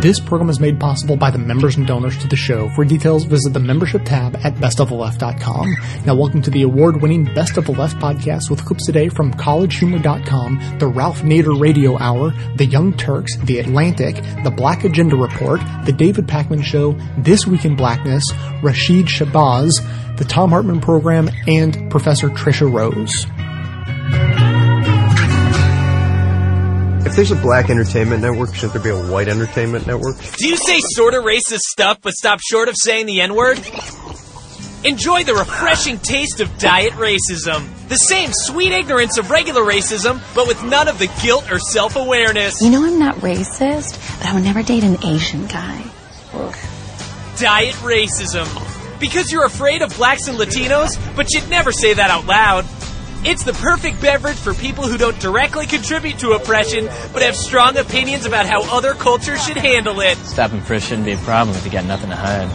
This program is made possible by the members and donors to the show. For details, visit the membership tab at bestoftheleft.com. Now, welcome to the award-winning Best of the Left podcast with clips today from collegehumor.com, the Ralph Nader Radio Hour, The Young Turks, The Atlantic, The Black Agenda Report, The David Pakman Show, This Week in Blackness, Rashid Shabazz, The Thom Hartmann Program, and Professor Tricia Rose. If there's a black entertainment network, shouldn't there be a white entertainment network? Do you say sort of racist stuff but stop short of saying the N word? Enjoy the refreshing taste of diet racism. The same sweet ignorance of regular racism, but with none of the guilt or self awareness. You know I'm not racist, but I would never date an Asian guy. Diet racism. Because you're afraid of blacks and Latinos, but you'd never say that out loud. It's the perfect beverage for people who don't directly contribute to oppression, but have strong opinions about how other cultures should handle it. Stop and frisk shouldn't be a problem if you got nothing to hide.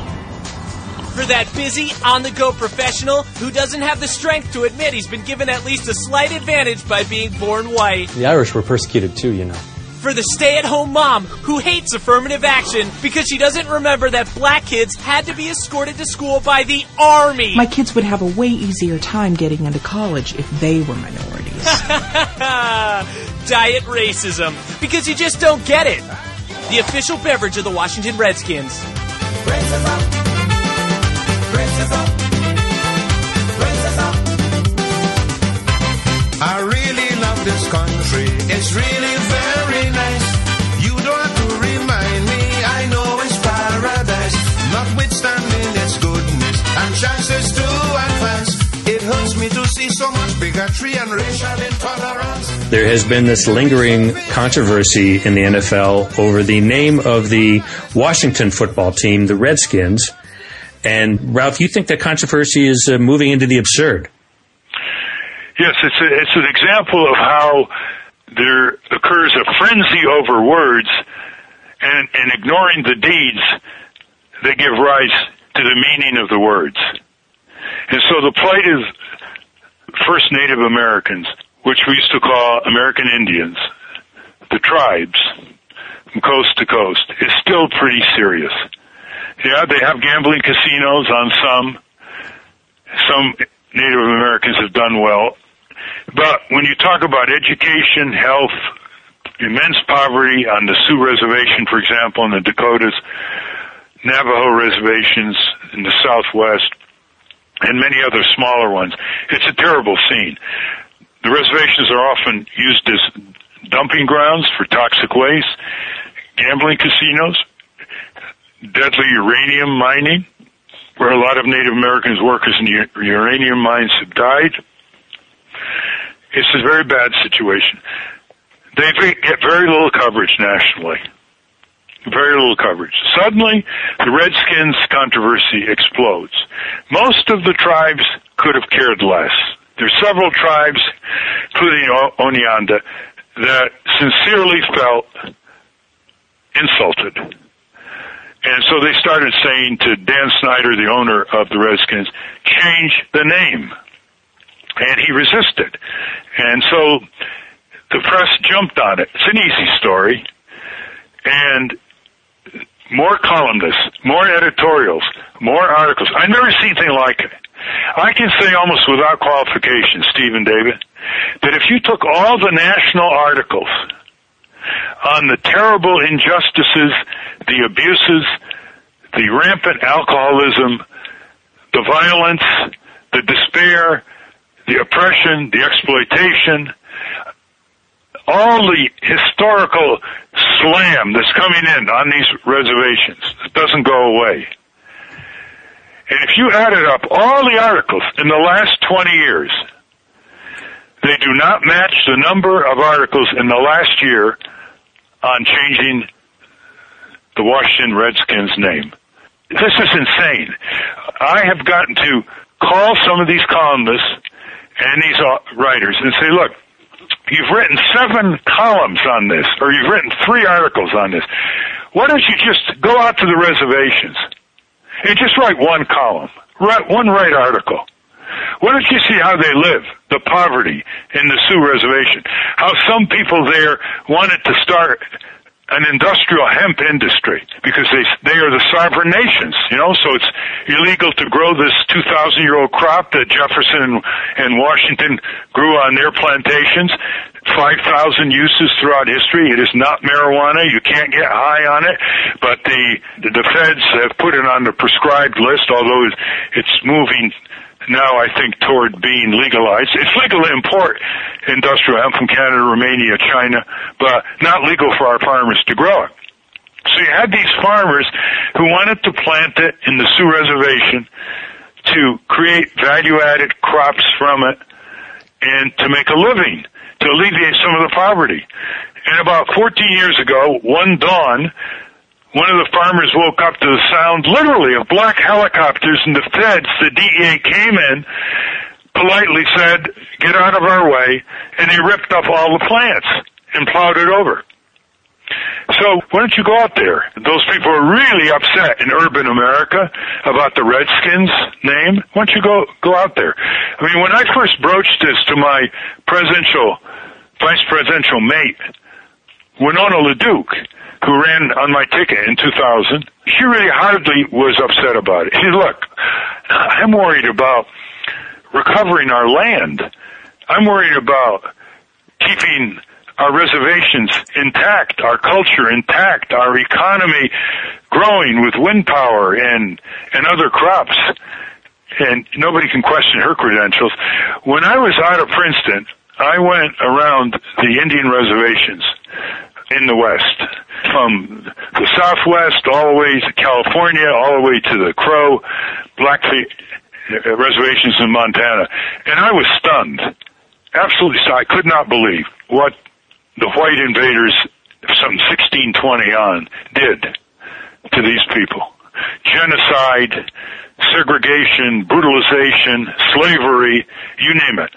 For that busy, on the go professional who doesn't have the strength to admit he's been given at least a slight advantage by being born white. The Irish were persecuted too, you know. For the stay at home mom who hates affirmative action because she doesn't remember that black kids had to be escorted to school by the army. My kids would have a way easier time getting into college if they were minorities. Diet racism because you just don't get it. The official beverage of the Washington Redskins. I really love this country. Chances to advance, it hurts me to see so much bigotry and racial intolerance. There has been this lingering controversy in the NFL over the name of the Washington football team, the Redskins. And Ralph, you think that controversy is uh, moving into the absurd? Yes, it's a, it's an example of how there occurs a frenzy over words, and, and ignoring the deeds that give rise to the meaning of the words. And so the plight of First Native Americans, which we used to call American Indians, the tribes, from coast to coast, is still pretty serious. Yeah, they have gambling casinos on some. Some Native Americans have done well. But when you talk about education, health, immense poverty on the Sioux Reservation, for example, in the Dakotas, Navajo reservations in the Southwest, and many other smaller ones, it's a terrible scene. The reservations are often used as dumping grounds for toxic waste, gambling casinos, deadly uranium mining, where a lot of Native Americans workers in uranium mines have died. It's a very bad situation. They get very little coverage nationally. Very little coverage. Suddenly, the Redskins controversy explodes. Most of the tribes could have cared less. There's several tribes, including Oneida, that sincerely felt insulted. And so they started saying to Dan Snyder, the owner of the Redskins, change the name. And he resisted. And so the press jumped on it. It's an easy story. And more columnists, more editorials, more articles. I've never seen anything like it. I can say almost without qualification, Stephen David, that if you took all the national articles on the terrible injustices, the abuses, the rampant alcoholism, the violence, the despair, the oppression, the exploitation, all the historical slam that's coming in on these reservations. It doesn't go away. And if you added up all the articles in the last 20 years, they do not match the number of articles in the last year on changing the Washington Redskins name. This is insane. I have gotten to call some of these columnists and these writers and say, look, you've written seven columns on this, or you've written three articles on this. Why don't you just go out to the reservations and just write one column, write one right article? Why don't you see how they live, the poverty in the Sioux Reservation, how some people there wanted to start an industrial hemp industry because they they are the sovereign nations, you know. So it's illegal to grow this 2,000 year old crop that Jefferson and Washington grew on their plantations. 5,000 uses throughout history. It is not marijuana. You can't get high on it, but the the feds have put it on the prescribed list. Although it's moving now I think toward being legalized. It's legal to import industrial hemp from Canada, Romania, China, but not legal for our farmers to grow it. So you had these farmers who wanted to plant it in the Sioux Reservation to create value-added crops from it and to make a living, to alleviate some of the poverty. And about 14 years ago, one dawn, one of the farmers woke up to the sound, literally, of black helicopters and the feds, the DEA came in, politely said, get out of our way, and they ripped up all the plants and plowed it over. So why don't you go out there? Those people are really upset in urban America about the Redskins name. Why don't you go go out there? I mean, when I first broached this to my presidential, vice presidential mate, Winona LaDuke, who ran on my ticket in 2000, she really hardly was upset about it. She said, look, I'm worried about recovering our land. I'm worried about keeping our reservations intact, our culture intact, our economy growing with wind power and, and other crops. And nobody can question her credentials. When I was out of Princeton, I went around the Indian reservations in the West, from the Southwest all the way to California, all the way to the Crow, Blackfeet uh, reservations in Montana, and I was stunned, absolutely stunned. I could not believe what the white invaders, some 1620 on, did to these people. Genocide, segregation, brutalization, slavery, you name it.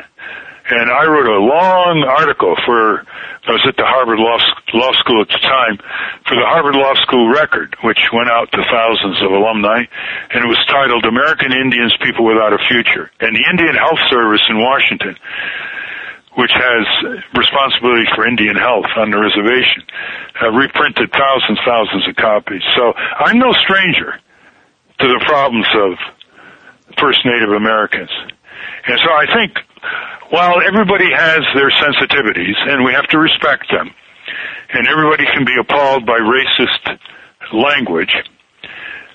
And I wrote a long article for, I was at the Harvard Law, Law School at the time, for the Harvard Law School Record, which went out to thousands of alumni, and it was titled American Indians, People Without a Future. And the Indian Health Service in Washington, which has responsibility for Indian health on the reservation, uh, reprinted thousands, thousands of copies. So I'm no stranger to the problems of First Native Americans. And so I think while everybody has their sensitivities and we have to respect them, and everybody can be appalled by racist language,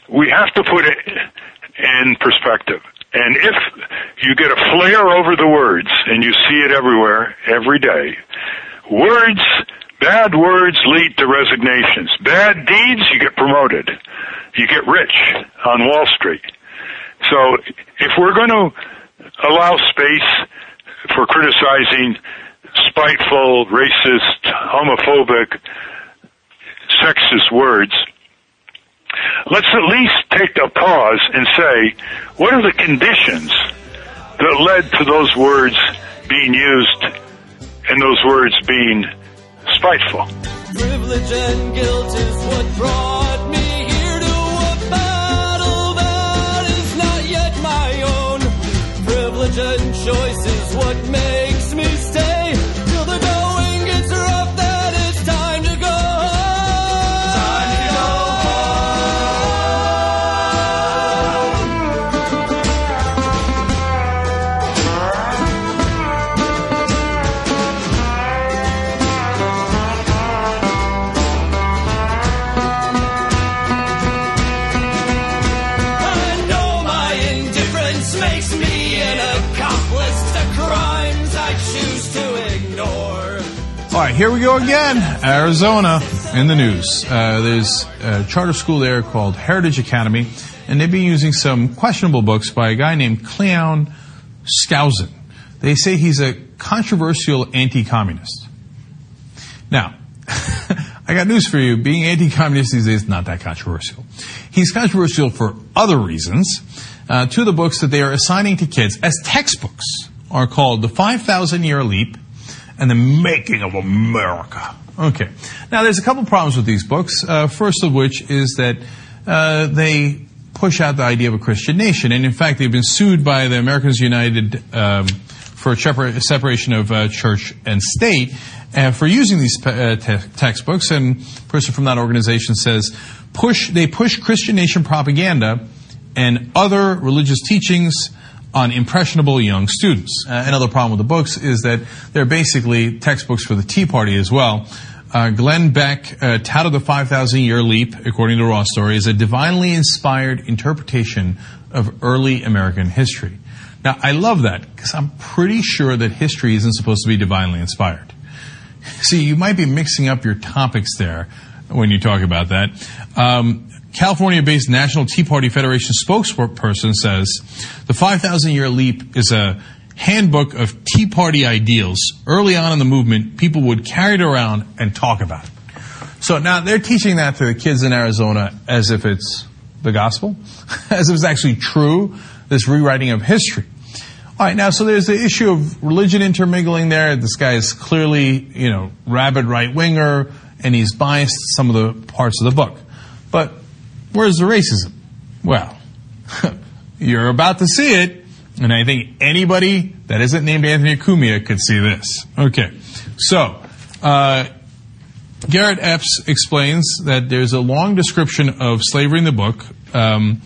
we have to put it in perspective. And if you get a flare over the words, and you see it everywhere, every day, words, bad words lead to resignations. Bad deeds, you get promoted. You get rich on Wall Street. So if we're going to allow space for criticizing spiteful, racist, homophobic, sexist words, let's at least take a pause and say, what are the conditions that led to those words being used and those words being spiteful? Privilege and guilt is what brought me here we go again. Arizona in the news. Uh, there's a charter school there called Heritage Academy, and they've been using some questionable books by a guy named Cleon Skousen. They say he's a controversial anti-communist. Now, I got news for you. Being anti-communist these days is not that controversial. He's controversial for other reasons. Uh, two of the books that they are assigning to kids as textbooks are called The 5,000 Year Leap and The Making of America. Okay. Now, there's a couple problems with these books. Uh, first of which is that uh, they push out the idea of a Christian nation. And in fact, they've been sued by the Americans United um, for separation of uh, church and state uh, for using these uh, te- textbooks. And a person from that organization says, push they push Christian nation propaganda and other religious teachings on impressionable young students. Uh, another problem with the books is that they're basically textbooks for the Tea Party as well. Uh, Glenn Beck uh, touted the 5,000 year leap, according to Raw Story, as a divinely inspired interpretation of early American history. Now, I love that because I'm pretty sure that history isn't supposed to be divinely inspired. See, you might be mixing up your topics there when you talk about that. Um, California based National Tea Party Federation spokesperson says the 5,000 year leap is a handbook of Tea Party ideals. Early on in the movement, people would carry it around and talk about it. So now they're teaching that to the kids in Arizona as if it's the gospel, as if it's actually true, this rewriting of history. All right, now, so there's the issue of religion intermingling there. This guy is clearly, you know, rabid right winger, and he's biased some of the parts of the book. Where's the racism? Well, you're about to see it, and I think anybody that isn't named Anthony Cumia could see this. Okay, so uh, Garrett Epps explains that there's a long description of slavery in the book, um,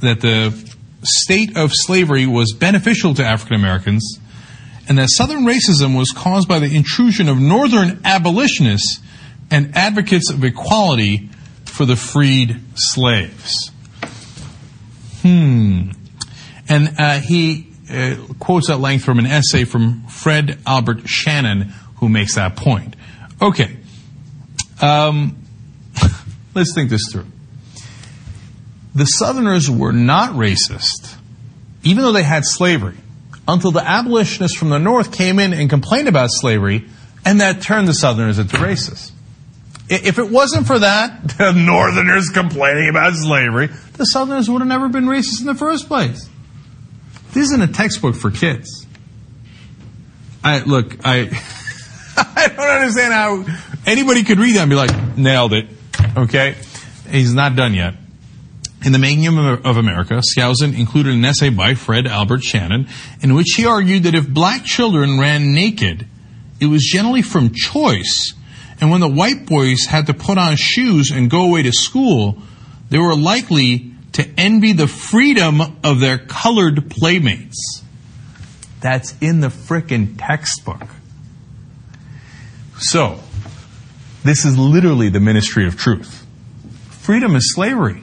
that the state of slavery was beneficial to African Americans, and that Southern racism was caused by the intrusion of Northern abolitionists and advocates of equality for the freed slaves. Hmm. And uh, he uh, quotes at length from an essay from Fred Albert Shannon, who makes that point. Okay. Um, let's think this through. The Southerners were not racist, even though they had slavery, until the abolitionists from the North came in and complained about slavery, and that turned the Southerners into racists. If it wasn't for that, the Northerners complaining about slavery, the Southerners would have never been racist in the first place. This isn't a textbook for kids. I look, I I don't understand how anybody could read that and be like, nailed it. Okay? He's not done yet. In the Making of America, Skousen included an essay by Fred Albert Shannon in which he argued that if black children ran naked, it was generally from choice. And when the white boys had to put on shoes and go away to school, they were likely to envy the freedom of their colored playmates. That's in the frickin' textbook. So, this is literally the ministry of truth. Freedom is slavery.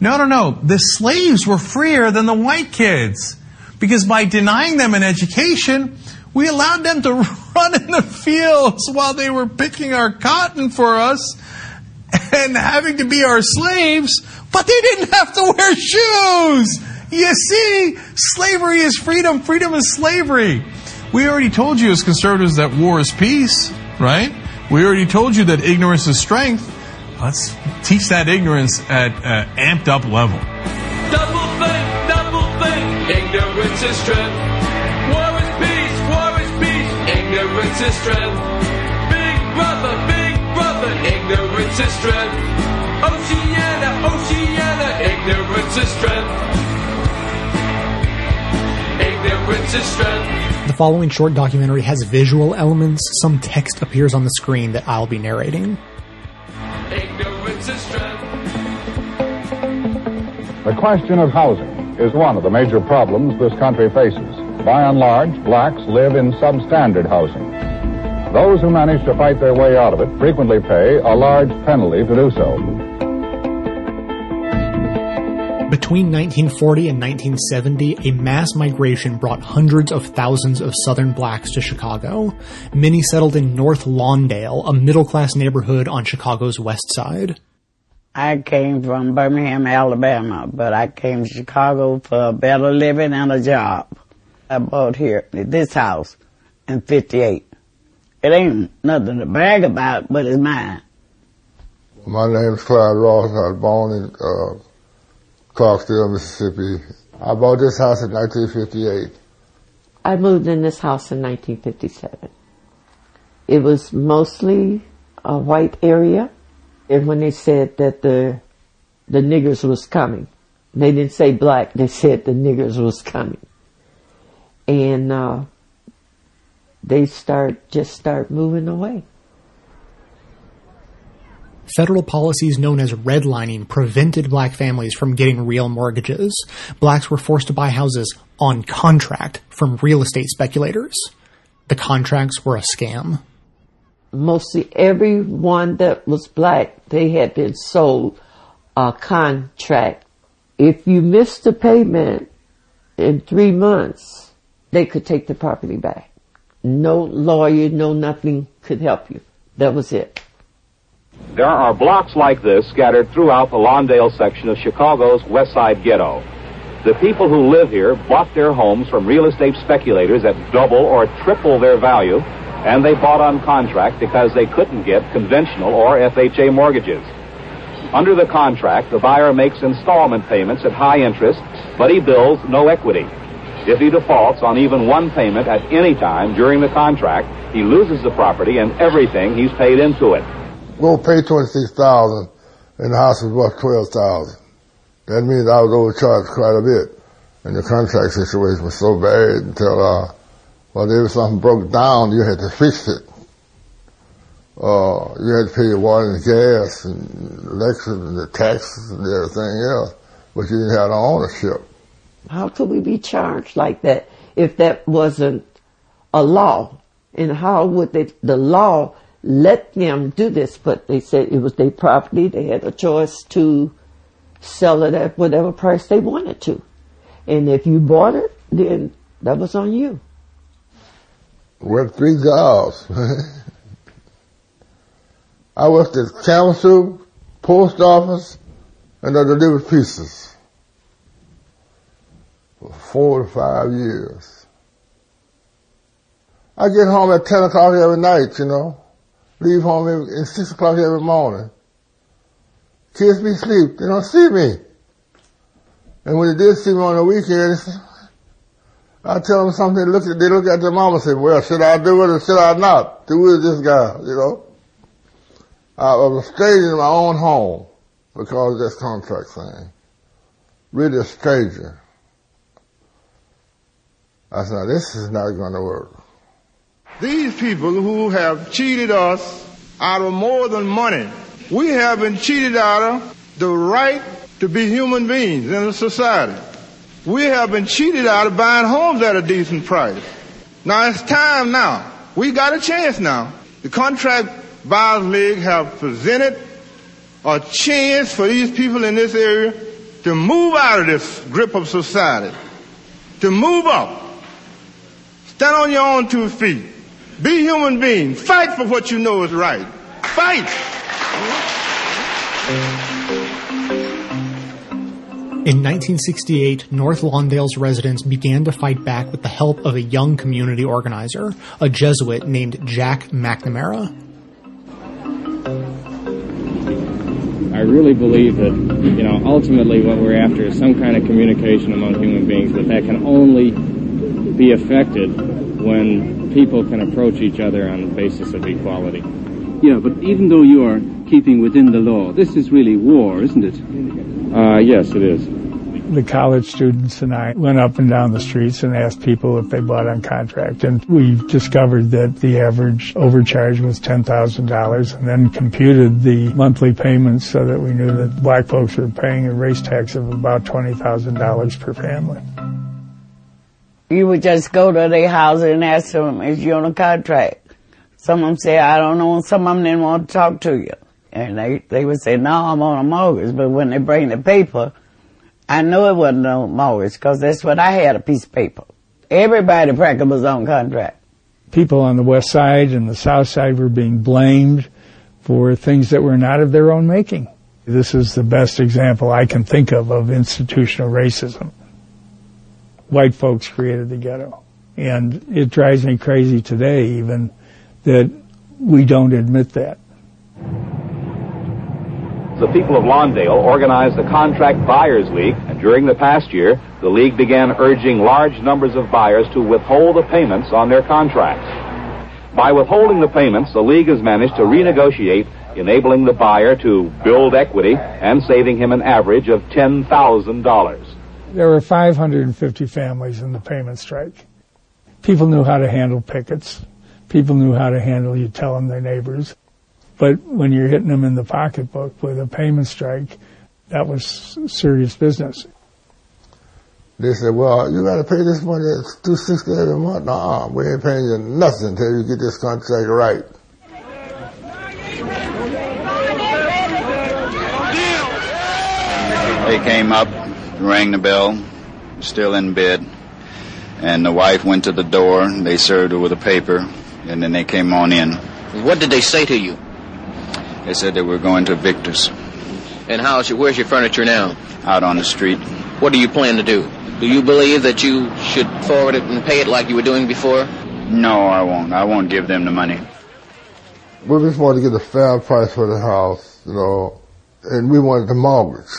No, no, no. The slaves were freer than the white kids. Because by denying them an education, we allowed them to run in the fields while they were picking our cotton for us and having to be our slaves, but they didn't have to wear shoes. You see, slavery is freedom, freedom is slavery. We already told you as conservatives that war is peace, right? We already told you that ignorance is strength. Let's teach that ignorance at an amped up level. Double think, double think, ignorance is strength. Ignorance is strength. Big brother, big brother, ignorance is strength. Oceania, Oceania, ignorance is strength. Ignorance is strength. The following short documentary has visual elements. Some text appears on the screen that I'll be narrating. Ignorance is strength. The question of housing is one of the major problems this country faces. By and large, blacks live in substandard housing. Those who manage to fight their way out of it frequently pay a large penalty to do so. Between 1940 and 1970, a mass migration brought hundreds of thousands of southern blacks to Chicago. Many settled in North Lawndale, a middle class neighborhood on Chicago's west side. I came from Birmingham, Alabama, but I came to Chicago for a better living and a job. I bought here, this house, in 58. It ain't nothing to brag about, but it's mine. My name's Clyde Ross. I was born in uh, Clarksdale, Mississippi. I bought this house in 1958. I moved in this house in 1957. It was mostly a white area, and when they said that the the niggers was coming, they didn't say black. They said the niggers was coming, and uh, they start just start moving away. Federal policies known as redlining prevented black families from getting real mortgages. Blacks were forced to buy houses on contract from real estate speculators. The contracts were a scam. Mostly everyone that was black, they had been sold a contract. If you missed the payment in three months, they could take the property back. No lawyer, no nothing could help you. That was it. There are blocks like this scattered throughout the Lawndale section of Chicago's West Side Ghetto. The people who live here bought their homes from real estate speculators at double or triple their value, and they bought on contract because they couldn't get conventional or FHA mortgages. Under the contract, the buyer makes installment payments at high interest, but he builds no equity. If he defaults on even one payment at any time during the contract, he loses the property and everything he's paid into it. Go pay twenty-six thousand, and the house was worth twelve thousand. That means I was overcharged quite a bit, and the contract situation was so bad until, uh, well, if something broke down, you had to fix it. Uh, you had to pay your water and gas and and the taxes and everything else, but you didn't have the ownership. How could we be charged like that if that wasn't a law? And how would they, the law let them do this, but they said it was their property. They had a choice to sell it at whatever price they wanted to. And if you bought it, then that was on you. Worked three jobs. I worked at the council, post office, and I delivered pizzas for four to five years. I get home at 10 o'clock every night, you know leave home at six o'clock every morning. Kids be asleep. They don't see me. And when they did see me on the weekends, I tell them something. They look at, they look at their mama and say, well, should I do it or should I not? Do it this guy, you know? I was staying in my own home because of this contract thing. Really a stranger. I said, this is not going to work. These people who have cheated us out of more than money, we have been cheated out of the right to be human beings in a society. We have been cheated out of buying homes at a decent price. Now it's time now. We got a chance now. The Contract Buyers League have presented a chance for these people in this area to move out of this grip of society, to move up, stand on your own two feet, be human beings. Fight for what you know is right. Fight. In 1968, North Lawndale's residents began to fight back with the help of a young community organizer, a Jesuit named Jack McNamara. I really believe that, you know, ultimately what we're after is some kind of communication among human beings, but that can only be affected when people can approach each other on the basis of equality. Yeah, but even though you are keeping within the law, this is really war, isn't it? Uh, yes, it is. The college students and I went up and down the streets and asked people if they bought on contract. And we discovered that the average overcharge was $10,000 and then computed the monthly payments so that we knew that black folks were paying a race tax of about $20,000 per family. You would just go to their house and ask them, is you on a contract? Some of them say, I don't know. Some of them didn't want to talk to you. And they, they would say, no, I'm on a mortgage. But when they bring the paper, I know it wasn't no mortgage because that's what I had, a piece of paper. Everybody practically was on contract. People on the west side and the south side were being blamed for things that were not of their own making. This is the best example I can think of of institutional racism white folks created the ghetto. And it drives me crazy today even that we don't admit that. The people of Lawndale organized the Contract Buyers League, and during the past year, the league began urging large numbers of buyers to withhold the payments on their contracts. By withholding the payments, the league has managed to renegotiate, enabling the buyer to build equity and saving him an average of $10,000. There were 550 families in the payment strike. People knew how to handle pickets. people knew how to handle you telling their neighbors. But when you're hitting them in the pocketbook with a payment strike, that was serious business. They said, well, you gotta pay this money, it's 260 every month. Nah, we ain't paying you nothing until you get this contract right. They came up, rang the bell, still in bed, and the wife went to the door. They served her with a paper, and then they came on in. What did they say to you? They said they were going to Victor's. And how's your, where's your furniture now? Out on the street. What do you plan to do? Do you believe that you should forward it and pay it like you were doing before? No, I won't. I won't give them the money. We just wanted to get a fair price for the house, you know, and we wanted the mortgage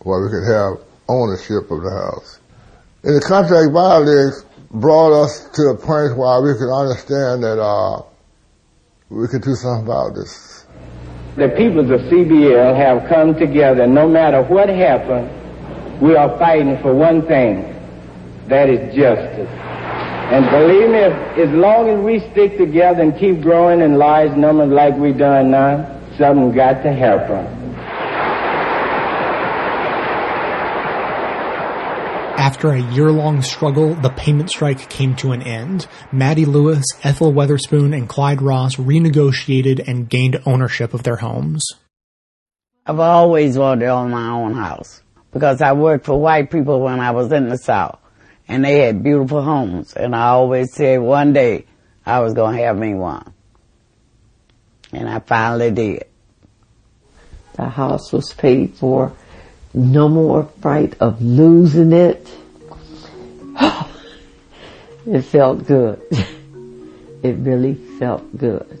where we could have ownership of the house. And the contract violence brought us to a point where we could understand that uh, we could do something about this. The peoples of CBL have come together. No matter what happened, we are fighting for one thing. That is justice. And believe me, as long as we stick together and keep growing in large numbers like we done now, something got to happen. After a year-long struggle, the payment strike came to an end. Maddie Lewis, Ethel Weatherspoon, and Clyde Ross renegotiated and gained ownership of their homes. I've always wanted to own my own house because I worked for white people when I was in the South and they had beautiful homes and I always said one day I was going to have me one. And I finally did. The house was paid for. No more fright of losing it. it felt good. it really felt good.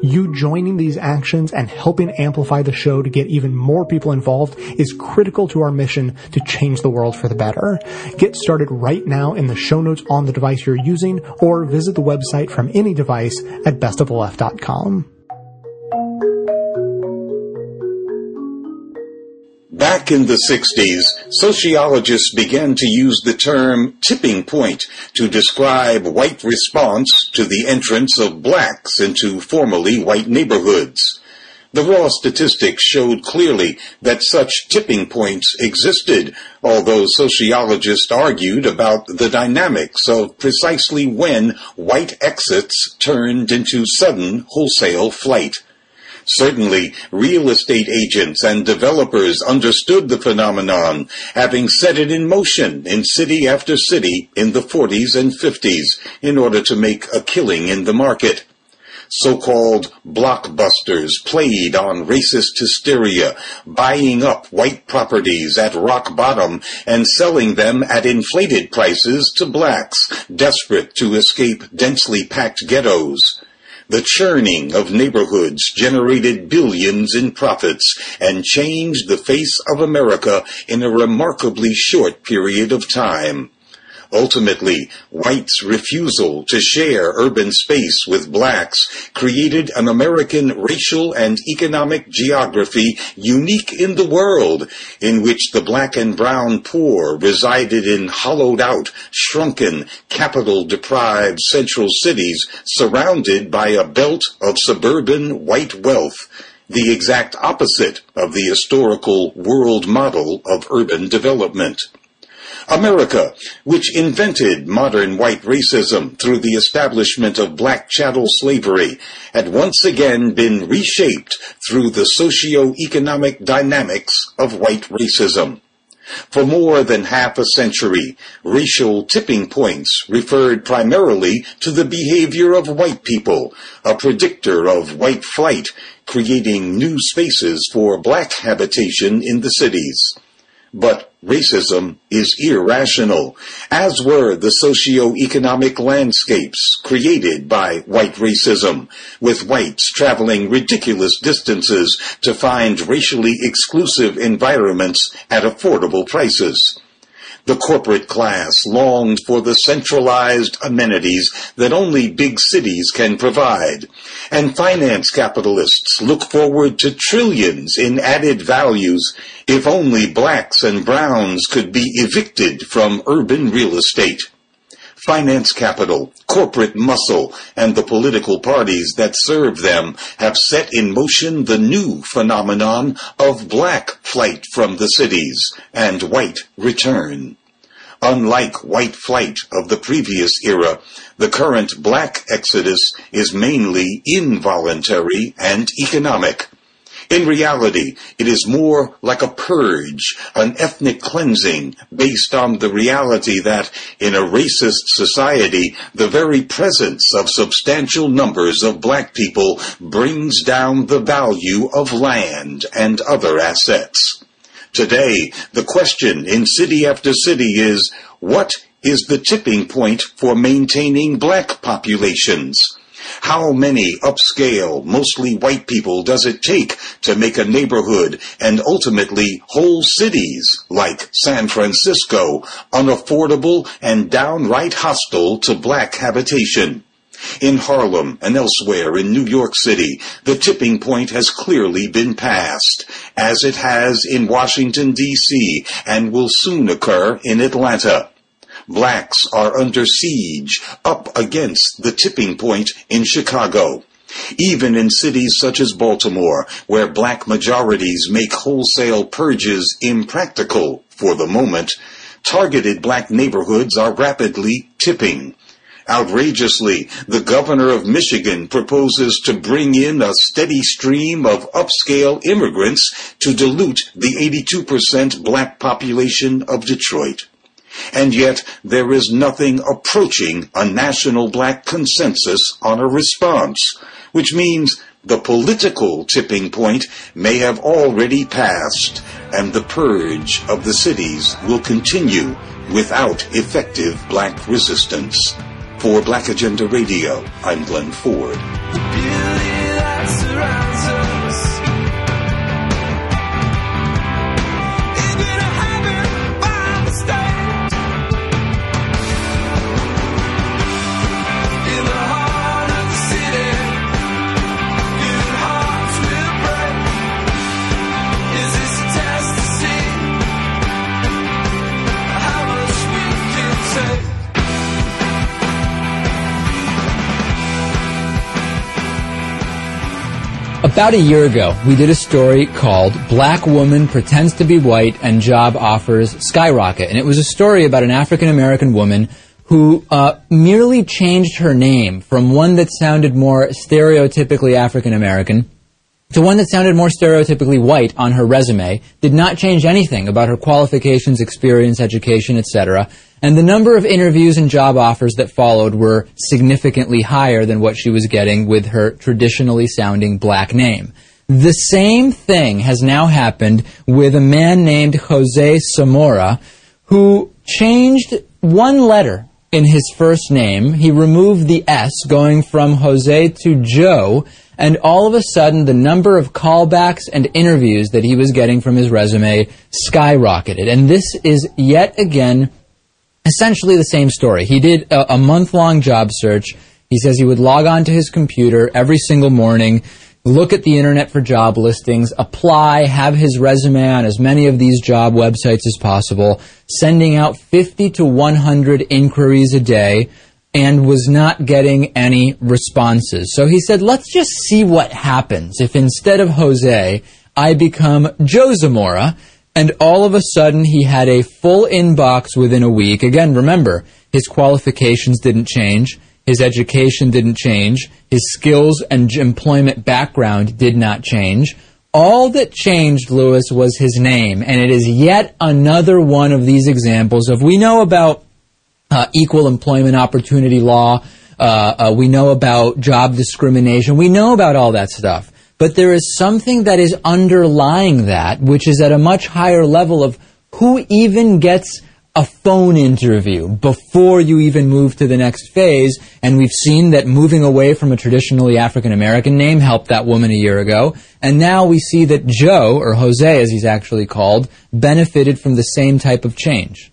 You joining these actions and helping amplify the show to get even more people involved is critical to our mission to change the world for the better. Get started right now in the show notes on the device you're using or visit the website from any device at bestoftheleft.com. Back in the 60s, sociologists began to use the term tipping point to describe white response to the entrance of blacks into formerly white neighborhoods. The raw statistics showed clearly that such tipping points existed, although sociologists argued about the dynamics of precisely when white exits turned into sudden wholesale flight. Certainly, real estate agents and developers understood the phenomenon, having set it in motion in city after city in the 40s and 50s in order to make a killing in the market. So-called blockbusters played on racist hysteria, buying up white properties at rock bottom and selling them at inflated prices to blacks, desperate to escape densely packed ghettos. The churning of neighborhoods generated billions in profits and changed the face of America in a remarkably short period of time. Ultimately, whites' refusal to share urban space with blacks created an American racial and economic geography unique in the world, in which the black and brown poor resided in hollowed out, shrunken, capital deprived central cities surrounded by a belt of suburban white wealth the exact opposite of the historical world model of urban development. America, which invented modern white racism through the establishment of black chattel slavery, had once again been reshaped through the socio-economic dynamics of white racism. For more than half a century, racial tipping points referred primarily to the behavior of white people, a predictor of white flight, creating new spaces for black habitation in the cities. But racism is irrational, as were the socio-economic landscapes created by white racism, with whites traveling ridiculous distances to find racially exclusive environments at affordable prices. The corporate class longs for the centralized amenities that only big cities can provide. And finance capitalists look forward to trillions in added values if only blacks and browns could be evicted from urban real estate. Finance capital, corporate muscle, and the political parties that serve them have set in motion the new phenomenon of black flight from the cities and white return. Unlike white flight of the previous era, the current black exodus is mainly involuntary and economic. In reality, it is more like a purge, an ethnic cleansing based on the reality that in a racist society, the very presence of substantial numbers of black people brings down the value of land and other assets. Today, the question in city after city is, what is the tipping point for maintaining black populations? How many upscale, mostly white people does it take to make a neighborhood and ultimately whole cities like San Francisco unaffordable and downright hostile to black habitation? In Harlem and elsewhere in New York City, the tipping point has clearly been passed, as it has in Washington, D.C., and will soon occur in Atlanta blacks are under siege up against the tipping point in Chicago. Even in cities such as Baltimore, where black majorities make wholesale purges impractical for the moment, targeted black neighborhoods are rapidly tipping. Outrageously, the governor of Michigan proposes to bring in a steady stream of upscale immigrants to dilute the 82% black population of Detroit. And yet, there is nothing approaching a national black consensus on a response, which means the political tipping point may have already passed, and the purge of the cities will continue without effective black resistance. For Black Agenda Radio, I'm Glen Ford. About a year ago, we did a story called Black Woman Pretends to Be White and Job Offers Skyrocket. And it was a story about an African American woman who uh, merely changed her name from one that sounded more stereotypically African American to one that sounded more stereotypically white on her resume, did not change anything about her qualifications, experience, education, etc. And the number of interviews and job offers that followed were significantly higher than what she was getting with her traditionally sounding black name. The same thing has now happened with a man named Jose Zamora who changed one letter in his first name. He removed the S going from Jose to Joe and all of a sudden the number of callbacks and interviews that he was getting from his resume skyrocketed. And this is yet again essentially the same story. He did a, a month long job search. He says he would log on to his computer every single morning, look at the internet for job listings, apply, have his resume on as many of these job websites as possible, sending out 50 to 100 inquiries a day and was not getting any responses. So he said, let's just see what happens if instead of Jose, I become Joe Zamora. And all of a sudden, he had a full inbox within a week. Again, remember, his qualifications didn't change. His education didn't change. His skills and employment background did not change. All that changed, Lewis, was his name. And it is yet another one of these examples of we know about uh, equal employment opportunity law. Uh, uh, we know about job discrimination. We know about all that stuff. but there is something that is underlying that, which is at a much higher level of who even gets a phone interview before you even move to the next phase. And we've seen that moving away from a traditionally African American name helped that woman a year ago. And now we see that Joe, or Jose as he's actually called, benefited from the same type of change.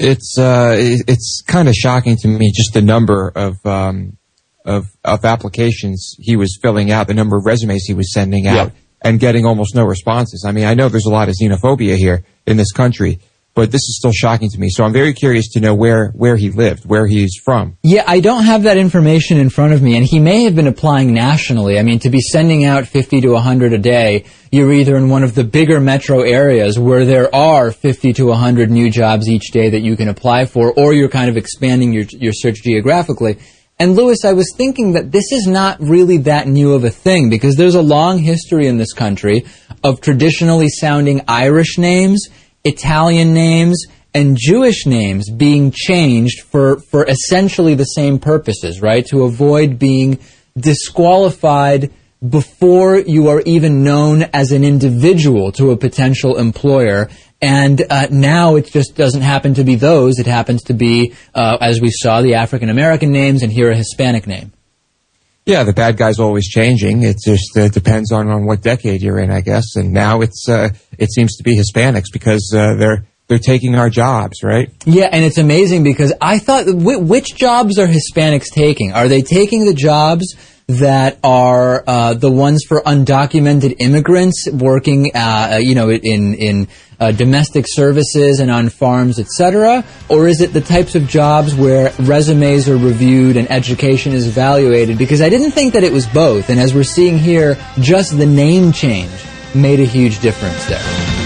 It's uh, it's kind of shocking to me just the number of um, of of applications he was filling out, the number of resumes he was sending out, and getting almost no responses. I mean, I know there's a lot of xenophobia here in this country, but this is still shocking to me. So I'm very curious to know where where he lived, where he's from. Yeah, I don't have that information in front of me, and he may have been applying nationally. I mean, to be sending out 50 to 100 a day, you're either in one of the bigger metro areas where there are 50 to 100 new jobs each day that you can apply for, or you're kind of expanding your, your search geographically. And Lewis, I was thinking that this is not really that new of a thing because there's a long history in this country of traditionally sounding Irish names, Italian names, and Jewish names being changed for, for essentially the same purposes, right? To avoid being disqualified before you are even known as an individual to a potential employer. And uh, now it just doesn't happen to be those. It happens to be, uh, as we saw, the African American names and here a Hispanic name. Yeah, the bad guy's always changing. It just uh, depends on, on what decade you're in, I guess. And now it's uh, it seems to be Hispanics because uh, they're they're taking our jobs, right? Yeah, and it's amazing because I thought, wh- which jobs are Hispanics taking? Are they taking the jobs that are uh, the ones for undocumented immigrants working, uh, you know, in in uh, domestic services and on farms, etc., or is it the types of jobs where resumes are reviewed and education is evaluated? Because I didn't think that it was both, and as we're seeing here, just the name change made a huge difference there.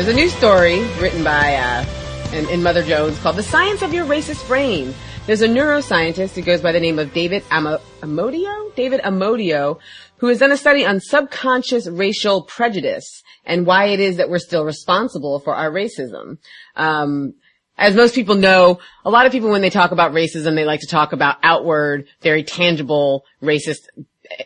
There's a new story written by uh, in, in Mother Jones called "The Science of Your Racist Brain." There's a neuroscientist who goes by the name of David Amo- Amodio, David Amodio, who has done a study on subconscious racial prejudice and why it is that we're still responsible for our racism. Um, as most people know, a lot of people when they talk about racism, they like to talk about outward, very tangible racist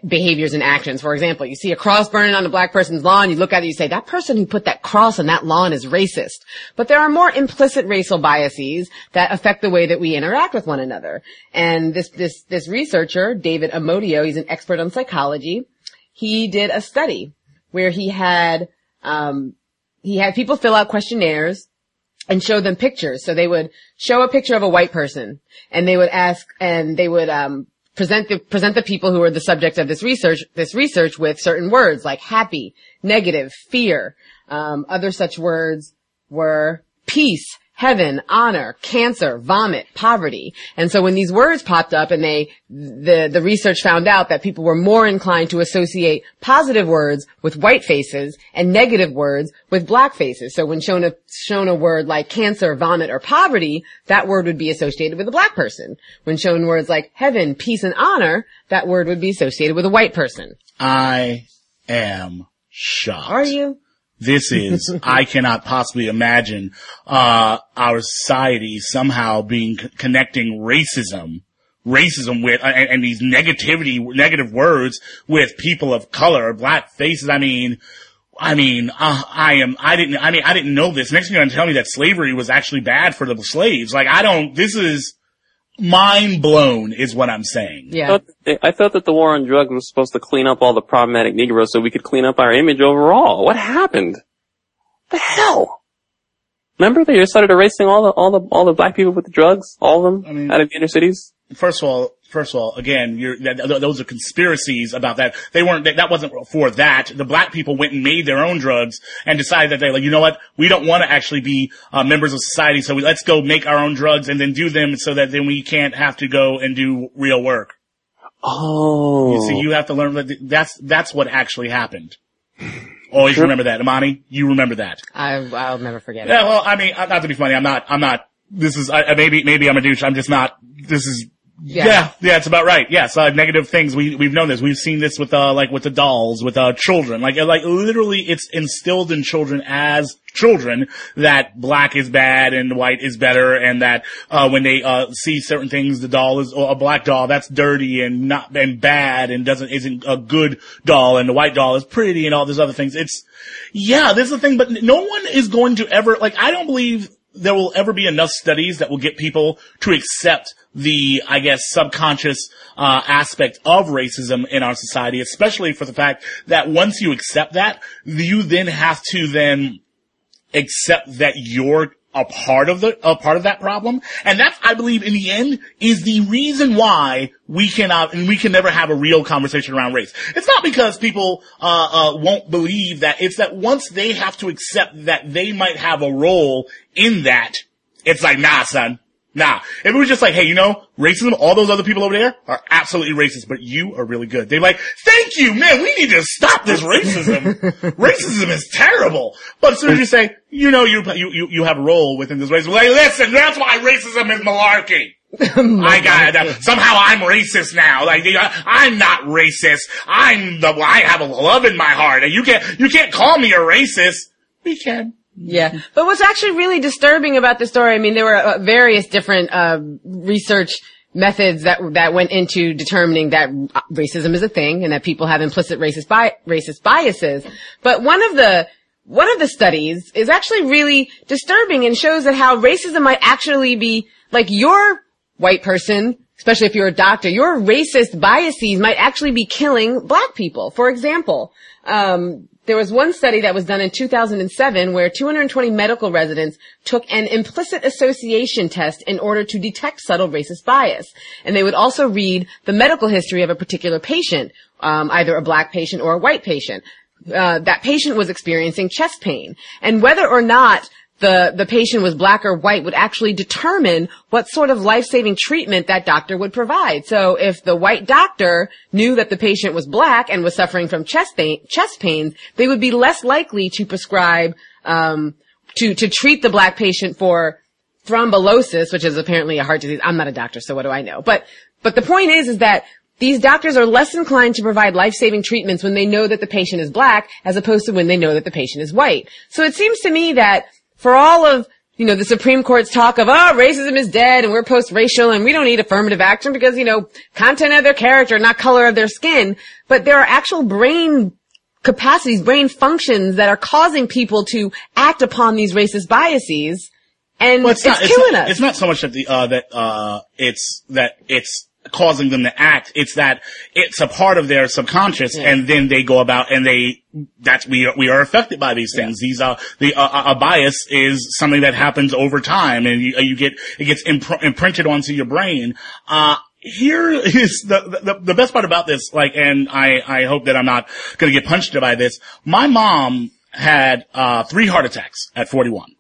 behaviors and actions. For example, you see a cross burning on a black person's lawn, you look at it, you say, that person who put that cross on that lawn is racist. But there are more implicit racial biases that affect the way that we interact with one another. And this, this, this researcher, David Amodio, he's an expert on psychology. He did a study where he had, um, he had people fill out questionnaires and show them pictures. So they would show a picture of a white person and they would ask, and they would, um, present the, present the people who are the subject of this research, this research with certain words like happy, negative, fear. Um, other such words were peace, heaven, honor, cancer, vomit, poverty. And so when these words popped up and they, the, the research found out that people were more inclined to associate positive words with white faces and negative words with black faces. So when shown a, shown a word like cancer, vomit, or poverty, that word would be associated with a black person. When shown words like heaven, peace, and honor, that word would be associated with a white person. I am shocked. Are you? This is, I cannot possibly imagine, uh, our society somehow being, connecting racism, racism with, and, and these negativity, negative words with people of color, black faces. I mean, I mean, uh, I am, I didn't, I mean, I didn't know this. Next thing you're going to tell me that slavery was actually bad for the slaves. Like, I don't, this is mind blown is what I'm saying. Yeah. I thought, I thought that the war on drugs was supposed to clean up all the problematic Negroes so we could clean up our image overall. What happened? The hell? Remember they started erasing all the all the all the black people with the drugs, all of them out of the inner cities. First of all, first of all, again, you're, that, th- those are conspiracies about that. They weren't, that, that wasn't for that. The black people went and made their own drugs and decided that they like, you know what? We don't want to actually be uh, members of society, so we, let's go make our own drugs and then do them so that then we can't have to go and do real work. Oh. You see, you have to learn that that's, that's what actually happened. Always remember that, Imani. You remember that. I, I'll never forget Yeah, it. well, I mean, uh, not to be funny, I'm not, I'm not, this is, I, I- maybe, maybe I'm a douche, I'm just not, this is, Yeah. yeah, yeah, it's about right. Yes, uh, negative things, we, we've known this, we've seen this with, uh, like with the dolls, with, uh, children, like, uh, like literally it's instilled in children as children that black is bad and white is better and that, uh, when they, uh, see certain things, the doll is, or a black doll, that's dirty and not, and bad and doesn't, isn't a good doll and the white doll is pretty and all these other things. It's, yeah, this is the thing, but no one is going to ever, like, I don't believe there will ever be enough studies that will get people to accept the, I guess, subconscious, uh, aspect of racism in our society, especially for the fact that once you accept that, you then have to then accept that you're a part of the a part of that problem, and that's I believe in the end is the reason why we cannot and we can never have a real conversation around race. It's not because people uh, uh, won't believe that. It's that once they have to accept that they might have a role in that, it's like nah, son. Nah, if it was just like, hey, you know, racism, all those other people over there are absolutely racist, but you are really good. They're like, thank you, man, we need to stop this racism. racism is terrible. But as soon as you say, you know, you, you, you, you have a role within this racism, like, listen, that's why racism is malarkey. I got it. Somehow I'm racist now. Like uh, I'm not racist. I'm the. I have a love in my heart, and you can't. You can't call me a racist. We can. Yeah. But what's actually really disturbing about the story, I mean, there were uh, various different, uh, research methods that, that went into determining that uh, racism is a thing and that people have implicit racist bi- racist biases. But one of the, one of the studies is actually really disturbing and shows that how racism might actually be, like your white person, especially if you're a doctor, your racist biases might actually be killing black people. For example, um, there was one study that was done in 2007 where 220 medical residents took an implicit association test in order to detect subtle racist bias. And they would also read the medical history of a particular patient, um, either a black patient or a white patient. Uh, that patient was experiencing chest pain. And whether or not the, the patient was black or white would actually determine what sort of life-saving treatment that doctor would provide. So if the white doctor knew that the patient was black and was suffering from chest pain, chest pains, they would be less likely to prescribe, um, to, to treat the black patient for thrombolysis, which is apparently a heart disease. I'm not a doctor, so what do I know? But, but the point is, is that these doctors are less inclined to provide life-saving treatments when they know that the patient is black as opposed to when they know that the patient is white. So it seems to me that for all of, you know, the Supreme Court's talk of, oh, racism is dead and we're post-racial and we don't need affirmative action because, you know, content of their character, not color of their skin. But there are actual brain capacities, brain functions that are causing people to act upon these racist biases. And Well, it's, it's, not, it's killing not, us. It's not so much that the uh, that uh, it's that it's causing them to act. It's that it's a part of their subconscious, Yeah. and then they go about and they that's we are, we are affected by these things. These are the uh, a bias is something that happens over time, and you, you get it gets impr- imprinted onto your brain. Uh, here is the, the the best part about this, like, and I I hope that I'm not going to get punched by this. My mom had uh three heart attacks at 41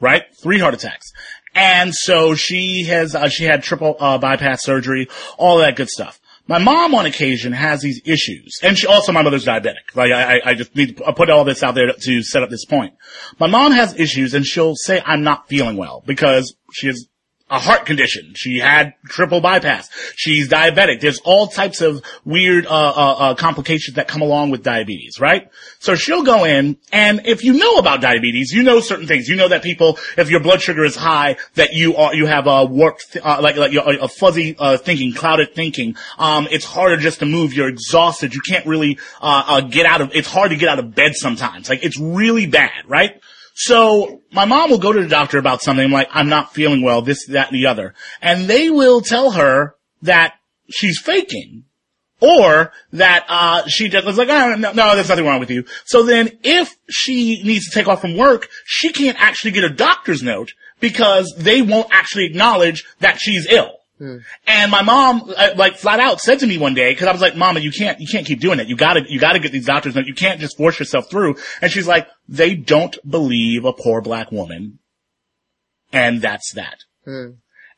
right? Three heart attacks. And so she has, uh, she had triple, uh, bypass surgery, all that good stuff. My mom on occasion has these issues, and she also, my mother's diabetic. Like, I, I- just need to put all this out there to set up this point. My mom has issues, and she'll say, I'm not feeling well, because she has a heart condition. She had triple bypass. She's diabetic. There's all types of weird, uh, uh, uh, complications that come along with diabetes, right? So she'll go in, and if you know about diabetes, you know certain things. You know that people, if your blood sugar is high, that you are, you have a warped, uh, like, like a fuzzy, uh, thinking, clouded thinking. Um, it's harder just to move. You're exhausted. You can't really, uh, get out of, it's hard to get out of bed sometimes. Like, it's really bad, right? So my mom will go to the doctor about something. Like, I'm not feeling well, this, that, and the other. And they will tell her that she's faking. Or that, uh, she just was like, oh, no, no, there's nothing wrong with you. So then if she needs to take off from work, she can't actually get a doctor's note because they won't actually acknowledge that she's ill. And my mom, uh, like flat out said to me one day, cause I was like, mama, you can't, you can't keep doing it. You gotta, you gotta get these doctors. You can't just force yourself through. And she's like, they don't believe a poor black woman. And that's that.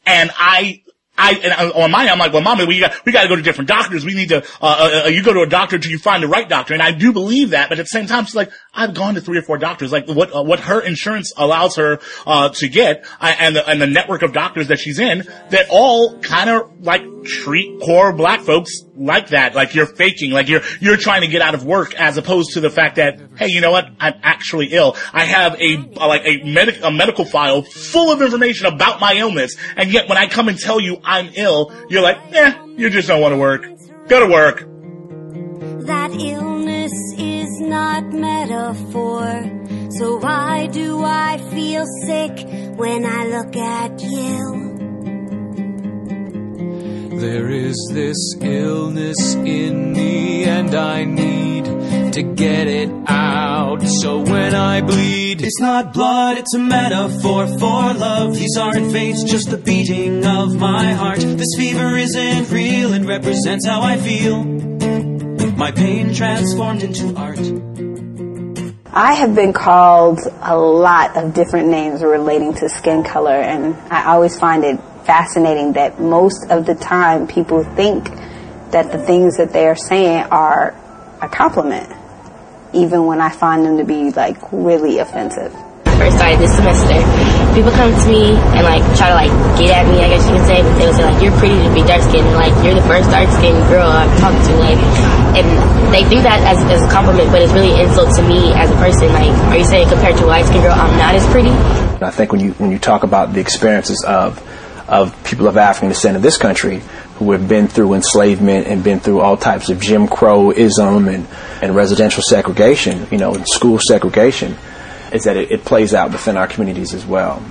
And I, I, and I, on my, I'm like, well, mommy, we got, we got to go to different doctors. We need to, uh, uh, uh, you go to a doctor until you find the right doctor. And I do believe that, but at the same time, she's like, I've gone to three or four doctors. Like what, uh, what her insurance allows her, uh, to get, uh, and the, and the network of doctors that she's in that all kind of like treat poor black folks like that. Like you're faking, like you're, you're trying to get out of work as opposed to the fact that, hey, you know what? I'm actually ill. I have a, like a medic, a medical file full of information about my illness. And yet when I come and tell you I'm ill, you're like, eh, you just don't want to work. Go to work. That illness is not metaphor. So why do I feel sick when I look at you? There is this illness in me and I need to get it out. So when I bleed, it's not blood, it's a metaphor for love. These aren't veins, just the beating of my heart. This fever isn't real, it represents how I feel. My pain transformed into art. I have been called a lot of different names relating to skin color, and I always find it fascinating that most of the time people think that the things that they are saying are a compliment, even when I find them to be like really offensive. first started this semester, people come to me and like try to like get at me, I guess you can say, but they would say like, you're pretty to be dark skinned, like you're the first dark skinned girl I've talked to, like, and they do that as, as a compliment, but it's really an insult to me as a person. Like, are you saying compared to a light skinned girl, I'm not as pretty? I think when you when you talk about the experiences of of people of African descent in this country who have been through enslavement and been through all types of Jim Crowism and, and residential segregation, you know, and school segregation, is that it, it plays out within our communities as well.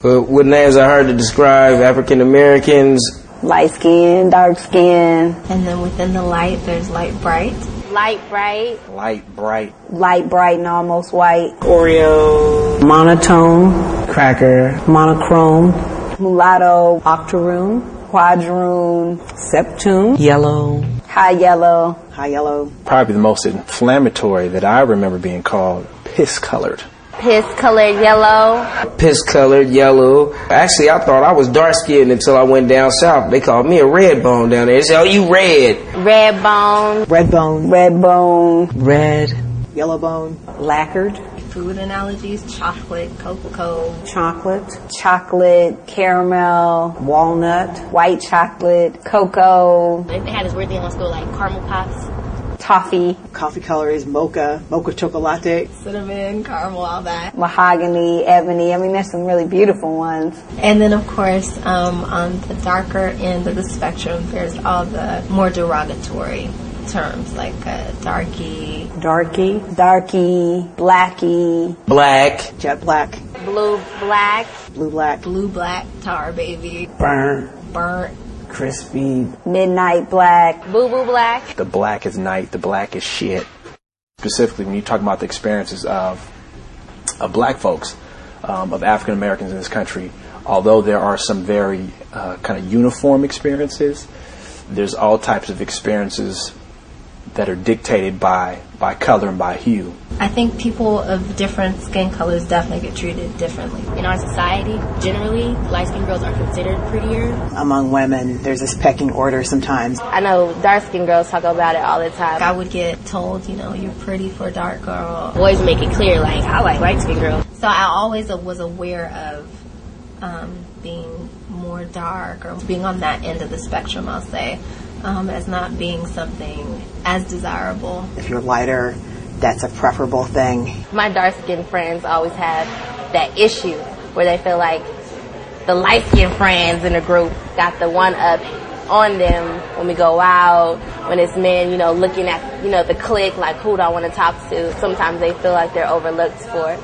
But what names I heard to describe African Americans? Light skin, dark skin. And then within the light, there's light bright. Light bright. Light bright. Light bright and almost white. Oreo. Monotone. Cracker. Monochrome. Mulatto. Octoroon. Quadroon. septoon, Yellow. High yellow. High yellow. Probably the most inflammatory that I remember being called piss colored. Piss colored yellow. Piss colored, yellow. Actually, I thought I was dark skinned until I went down south. They called me a red bone down there. They said, oh, you red. Red bone. Red bone. Red bone. Red. Yellow bone. Lacquered. Food analogies, chocolate, cocoa. Chocolate. Chocolate. Caramel. Walnut. White chocolate. Cocoa. They had this weird thing on school like caramel pops. Toffee. Coffee color is mocha. Mocha chocolate. Cinnamon, caramel, all that. Mahogany, ebony. I mean, there's some really beautiful ones. And then, of course, um, on the darker end of the spectrum, there's all the more derogatory terms like uh, darky, Darky. Darky. Blacky. Black. Jet black. Blue black. Blue black. blue black, tar baby, Burnt. burnt. Crispy. Midnight black. Boo boo black. The black is night, the black is shit. Specifically, when you talk about the experiences of, of black folks, um, of African Americans in this country, although there are some very uh, kind of uniform experiences, there's all types of experiences that are dictated by, by color and by hue. I think people of different skin colors definitely get treated differently. In our society, generally, light skinned girls are considered prettier. Among women, there's this pecking order sometimes. I know dark skinned girls talk about it all the time. I would get told, you know, you're pretty for a dark girl. Boys make it clear, like, I like light skinned girls. So I always was aware of um, being more dark or being on that end of the spectrum, I'll say, um, as not being something as desirable. If you're lighter, that's a preferable thing. My dark skinned friends always have that issue where they feel like the light skinned friends in the group got the one up on them when we go out, when it's men, you know, looking at, you know, the clique, like who do I want to talk to. Sometimes they feel like they're overlooked for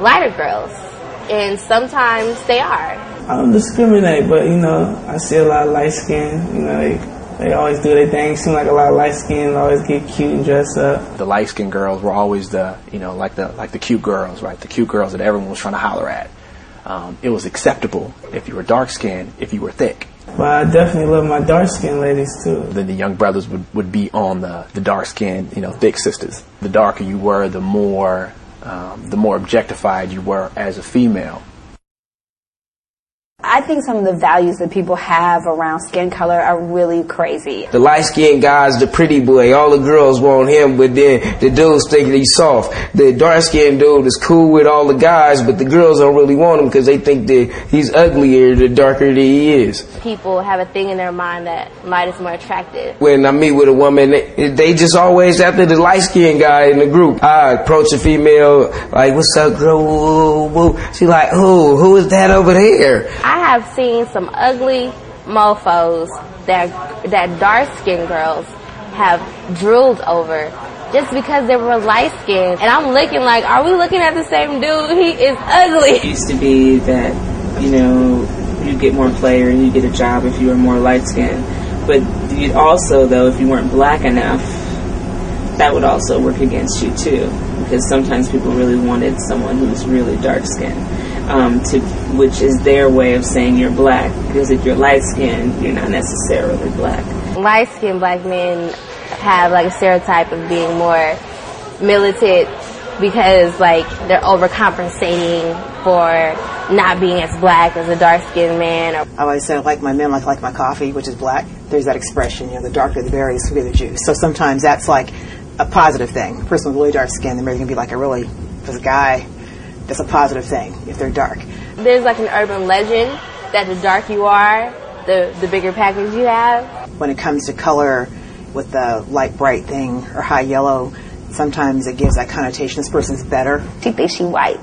lighter girls. And sometimes they are. I don't discriminate, but you know, I see a lot of light skin. You know, they they always do their thing. Seem like a lot of light skin always get cute and dress up. The light skinned girls were always the, you know, like the, like the cute girls, right? The cute girls that everyone was trying to holler at. Um, it was acceptable if you were dark skinned, if you were thick. Well, I definitely love my dark skinned ladies too. Then the young brothers would, would be on the, the dark skinned, you know, thick sisters. The darker you were, the more, um, the more objectified you were as a female. I think some of the values that people have around skin color are really crazy. The light skinned guy's the pretty boy. All the girls want him, but then the dudes think he's soft. The dark skinned dude is cool with all the guys, but the girls don't really want him because they think that he's uglier the darker that he is. People have a thing in their mind that light is more attractive. When I meet with a woman, they, they just always after the light skinned guy in the group. I approach a female like, "What's up, girl?" Woo, woo. She like, "Who? Who is that over there?" I have seen some ugly mofos that that dark skinned girls have drooled over just because they were light skinned. And I'm looking like, are we looking at the same dude? He is ugly. It used to be that, you know, you get more play and you get a job if you were more light skinned. But you'd also, though, if you weren't black enough, that would also work against you too. Because sometimes people really wanted someone who was really dark skinned. Um, to, which is their way of saying you're black. Because if you're light skinned, you're not necessarily black. Light skinned black men have like a stereotype of being more militant because like they're overcompensating for not being as black as a dark skinned man or I always say I like my men like like my coffee, which is black. There's that expression, you know, the darker the berry, the sweeter the juice. So sometimes that's like a positive thing. A person with really dark skin, they're maybe gonna be like a really, this guy, that's a positive thing if they're dark. there's like an urban legend that the dark you are, the the bigger package you have. When it comes to color with the light bright thing or high yellow, sometimes it gives that connotation this person's better. She thinks she white.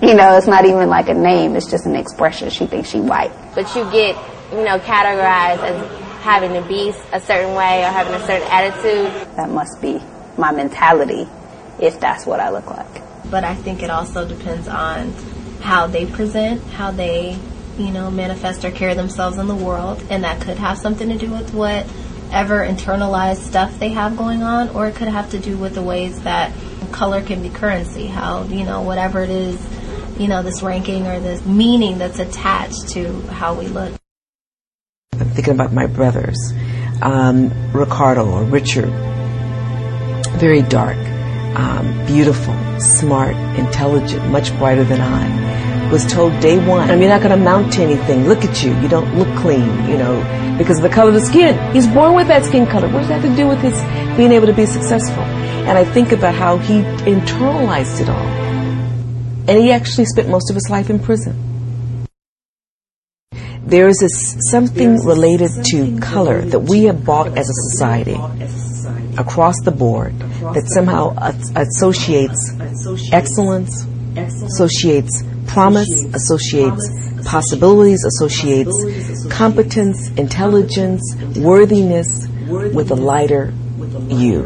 You know, it's not even like a name, it's just an expression. She thinks she white. But you get, you know, categorized as having to be a certain way or having a certain attitude. That must be my mentality if that's what I look like. But I think it also depends on how they present, how they, you know, manifest or carry themselves in the world, and that could have something to do with whatever internalized stuff they have going on, or it could have to do with the ways that color can be currency, how, you know, whatever it is, you know, this ranking or this meaning that's attached to how we look. I'm thinking about my brothers, um, Ricardo or Richard. Very dark, um, beautiful, smart, intelligent, much brighter than I. Was told day one, I mean, you're not going to amount to anything. Look at you. You don't look clean, you know, because of the color of the skin. He's born with that skin color. What does that have to do with his being able to be successful? And I think about how he internalized it all. And he actually spent most of his life in prison. There is a, something related to color that we have bought as a society across the board that somehow associates excellence, associates promise, associates. possibilities, associates competence, intelligence, worthiness with a lighter you.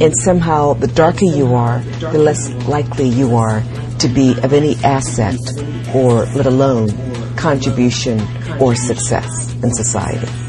And somehow the darker you are, the less likely you are to be of any asset or let alone contribution or success in society.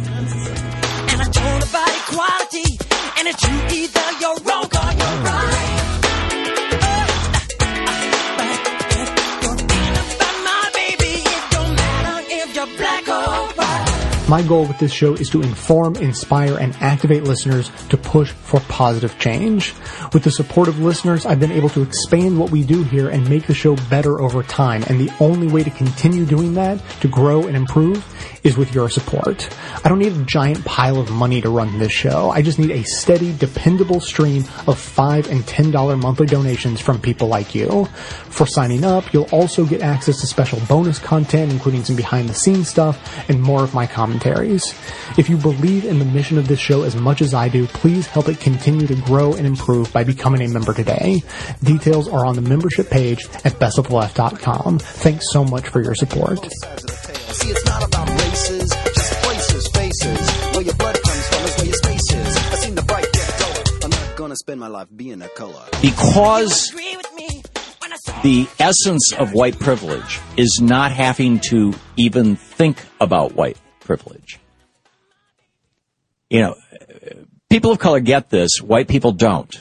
My goal with this show is to inform, inspire, and activate listeners to push for positive change. With the support of listeners, I've been able to expand what we do here and make the show better over time. And the only way to continue doing that, to grow and improve, is with your support. I don't need a giant pile of money to run this show. I just need a steady, dependable stream of 5 and $10 monthly donations from people like you. For signing up, you'll also get access to special bonus content, including some behind the scenes stuff and more of my commentaries. If you believe in the mission of this show as much as I do, please help it continue to grow and improve by becoming a member today. Details are on the membership page at bestoftheleft.com. Thanks so much for your support. See, it's not about races, just places, faces. Where your blood comes from is where your space is. I seen the bright get duller. I'm not gonna spend my life being a color. because the essence of white privilege is not having to even think about white privilege. You know, people of color get this, white people don't.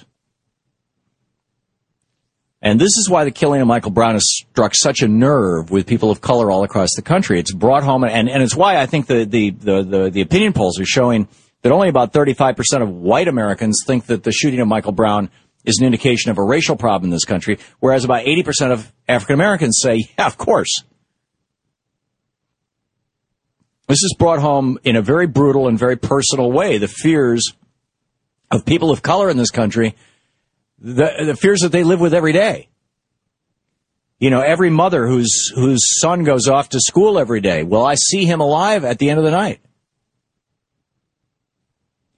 And this is why the killing of Michael Brown has struck such a nerve with people of color all across the country. It's brought home, and, and it's why I think the, the, the, the, the opinion polls are showing that only about 35% of white Americans think that the shooting of Michael Brown is an indication of a racial problem in this country, whereas about 80% of African Americans say, yeah, of course. This is brought home in a very brutal and very personal way. The fears of people of color in this country, the, the fears that they live with every day. You know, every mother whose whose son goes off to school every day. Will I see him alive at the end of the night?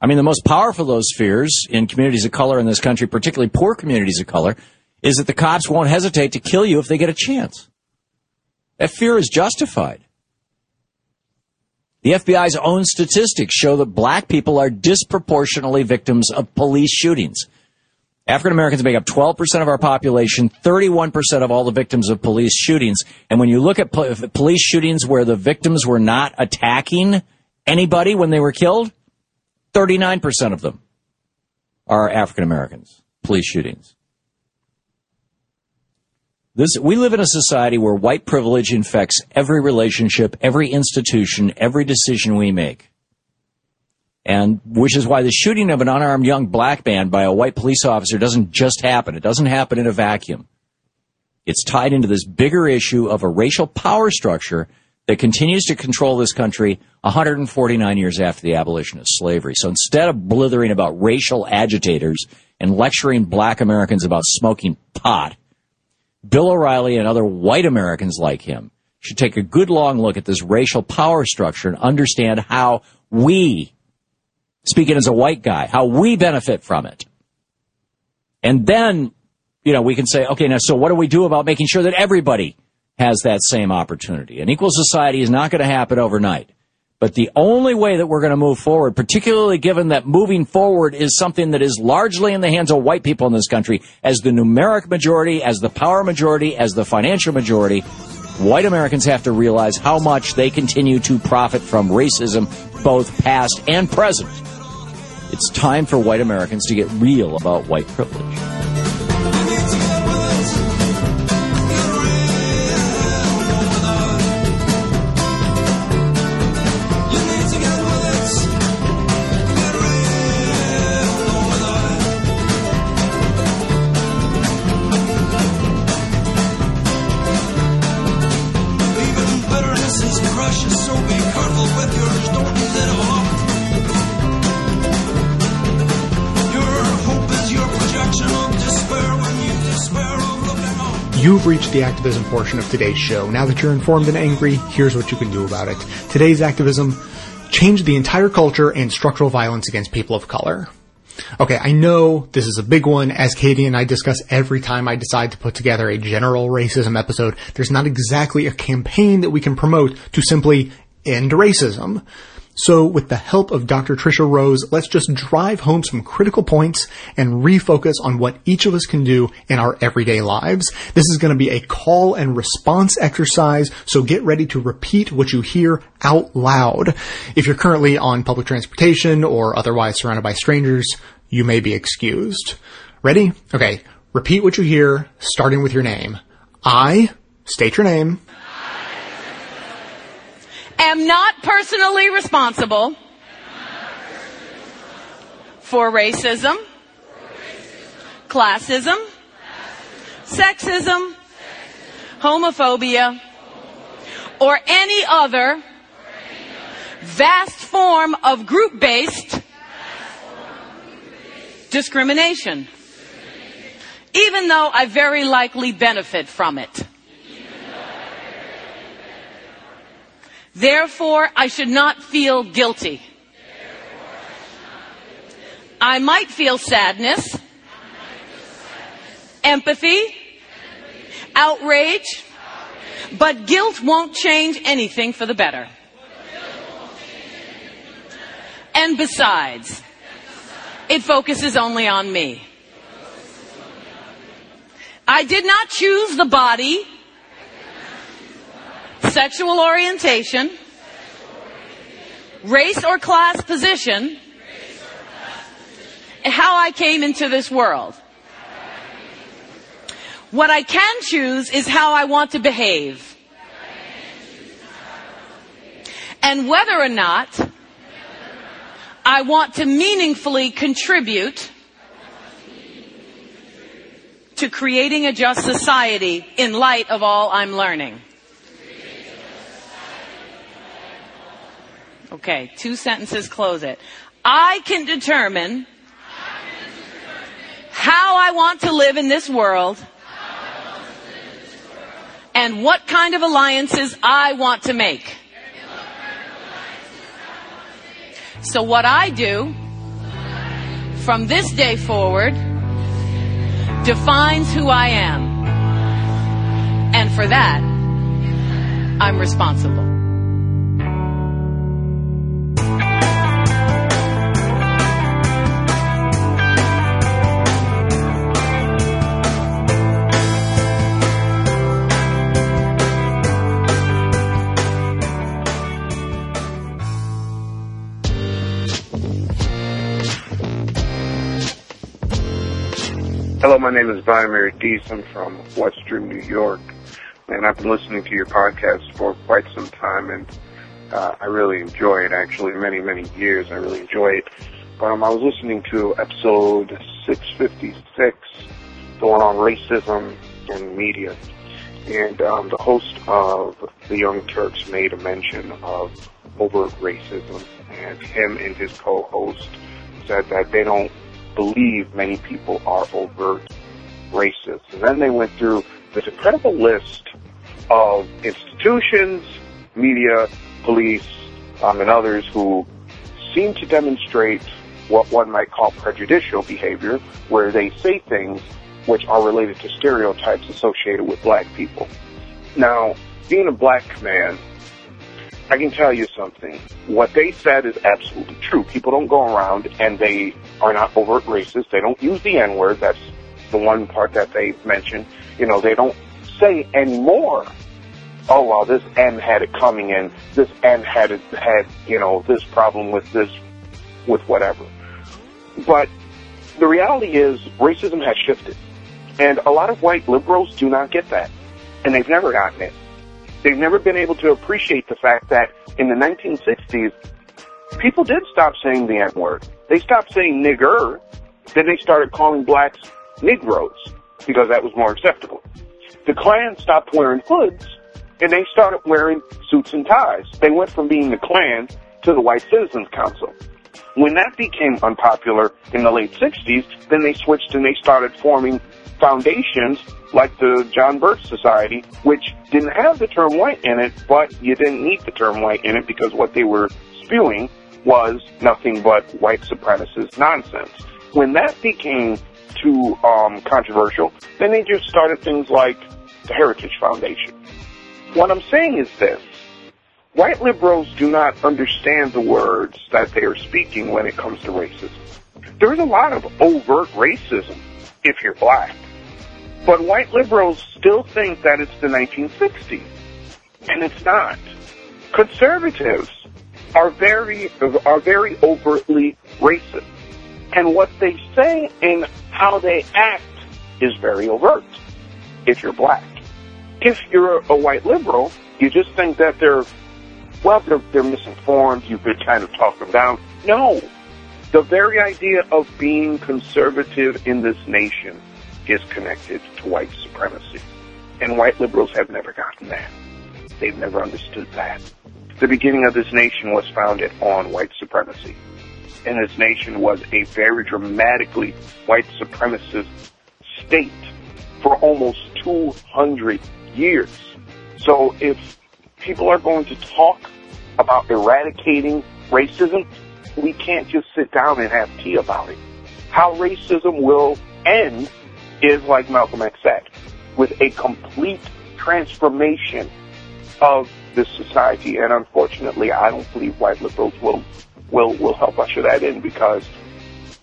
I mean, the most powerful of those fears in communities of color in this country, particularly poor communities of color, is that the cops won't hesitate to kill you if they get a chance. That fear is justified. The FBI's own statistics show that black people are disproportionately victims of police shootings. African Americans make up 12% of our population, 31% of all the victims of police shootings. And when you look at po- police shootings where the victims were not attacking anybody when they were killed, 39% of them are African Americans, police shootings. This, we live in a society where white privilege infects every relationship, every institution, every decision we make. And which is why the shooting of an unarmed young black man by a white police officer doesn't just happen. It doesn't happen in a vacuum. It's tied into this bigger issue of a racial power structure that continues to control this country 149 years after the abolition of slavery. So instead of blithering about racial agitators and lecturing black Americans about smoking pot, Bill O'Reilly and other white Americans like him should take a good long look at this racial power structure and understand how we, speaking as a white guy, how we benefit from it. And then, you know, we can say, okay, now, so what do we do about making sure that everybody has that same opportunity? An equal society is not going to happen overnight. But the only way that we're going to move forward, particularly given that moving forward is something that is largely in the hands of white people in this country, as the numeric majority, as the power majority, as the financial majority, white Americans have to realize how much they continue to profit from racism, both past and present. It's time for white Americans to get real about white privilege. You've reached the activism portion of today's show. Now that you're informed and angry, here's what you can do about it. Today's activism changed the entire culture and structural violence against people of color. Okay, I know this is a big one, as Katie and I discuss every time I decide to put together a general racism episode. There's not exactly a campaign that we can promote to simply end racism. So with the help of Dr. Tricia Rose, let's just drive home some critical points and refocus on what each of us can do in our everyday lives. This is going to be a call and response exercise, so get ready to repeat what you hear out loud. If you're currently on public transportation or otherwise surrounded by strangers, you may be excused. Ready? Okay. Repeat what you hear, starting with your name. I, state your name, am not personally responsible for racism, classism, sexism, homophobia, or any other vast form of group-based discrimination, even though I very likely benefit from it. Therefore, I should not feel guilty. I might feel sadness, empathy, outrage, but guilt won't change anything for the better. And besides, it focuses only on me. I did not choose the body sexual orientation, race or class position, how I came into this world. What I can choose is how I want to behave. And whether or not I want to meaningfully contribute to creating a just society in light of all I'm learning. Okay, two sentences, close it. I can determine how I want to live in this world and what kind of alliances I want to make. So what I do from this day forward defines who I am. And for that, I'm responsible. Hello, my name is Vladimir Dees. I'm from Western New York, and I've been listening to your podcast for quite some time, and uh, I really enjoy it. Actually, many many years, I really enjoy it. But um, I was listening to episode 656, the one on racism and media, and um, the host of the Young Turks made a mention of overt racism, and him and his co-host said that they don't believe many people are overt racist. And then they went through this incredible list of institutions, media, police, um, and others who seem to demonstrate what one might call prejudicial behavior, where they say things which are related to stereotypes associated with black people. Now, being a black man, I can tell you something. What they said is absolutely true. People don't go around and they are not overt racist. They don't use the N word. That's the one part that they mentioned. You know, they don't say anymore. Oh well, this N had it coming in. This N had it had you know this problem with this with whatever. But the reality is racism has shifted, and a lot of white liberals do not get that, and they've never gotten it. They've never been able to appreciate the fact that in the 1960s, people did stop saying the N word. They stopped saying nigger. Then they started calling blacks Negroes because that was more acceptable. The Klan stopped wearing hoods and they started wearing suits and ties. They went from being the Klan to the White Citizens Council. When that became unpopular in the late 60s, then they switched and they started forming foundations like the John Birch Society, which didn't have the term white in it, but you didn't need the term white in it because what they were spewing was nothing but white supremacist nonsense. When that became too um, controversial, then they just started things like the Heritage Foundation. What I'm saying is this. White liberals do not understand the words that they are speaking when it comes to racism. There's a lot of overt racism if you're black. But white liberals still think that it's the 1960s. And it's not. Conservatives are very, are very overtly racist. And what they say and how they act is very overt if you're black. If you're a white liberal, you just think that they're, well, they're, they're misinformed, you could kind of talk them down. No. The very idea of being conservative in this nation is connected to white supremacy. And white liberals have never gotten that. They've never understood that. The beginning of this nation was founded on white supremacy. And this nation was a very dramatically white supremacist state for almost 200 years. So if people are going to talk about eradicating racism, we can't just sit down and have tea about it. How racism will end is like Malcolm X said, with a complete transformation of this society. And unfortunately, I don't believe white liberals will will will help usher that in because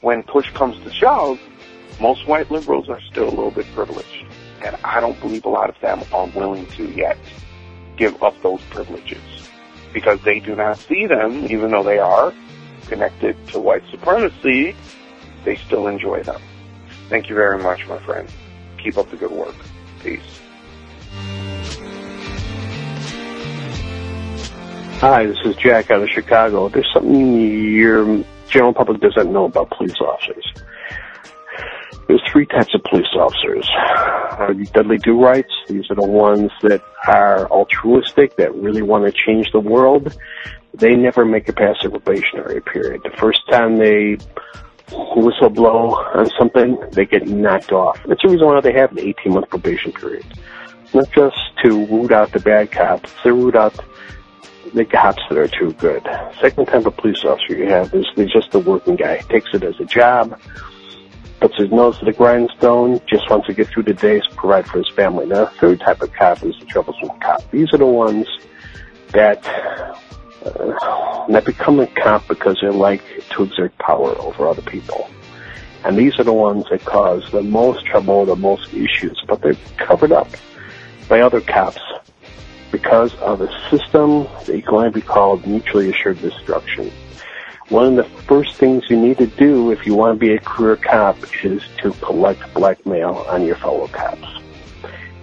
when push comes to shove, most white liberals are still a little bit privileged, and I don't believe a lot of them are willing to yet give up those privileges because they do not see them, even though they are connected to white supremacy. They still enjoy them. Thank you very much, my friend. Keep up the good work. Peace. Hi, this is Jack out of Chicago. There's something your general public doesn't know about police officers. There's three types of police officers. Uh, the deadly do rights. These are the ones that are altruistic, that really want to change the world. They never make it past their probationary period. The first time they whistle blow on something, they get knocked off. That's the reason why they have an 18 month probation period. Not just to root out the bad cops, to root out the cops that are too good. Second type of police officer you have is just a working guy. Takes it as a job, puts his nose to the grindstone, just wants to get through the day, provide for his family. Now, the third type of cop is the troublesome cop. These are the ones that uh, that become a cop because they like to exert power over other people. And these are the ones that cause the most trouble, the most issues, but they're covered up by other cops because of a system that going to be called mutually assured destruction. One of the first things you need to do if you want to be a career cop is to collect blackmail on your fellow cops.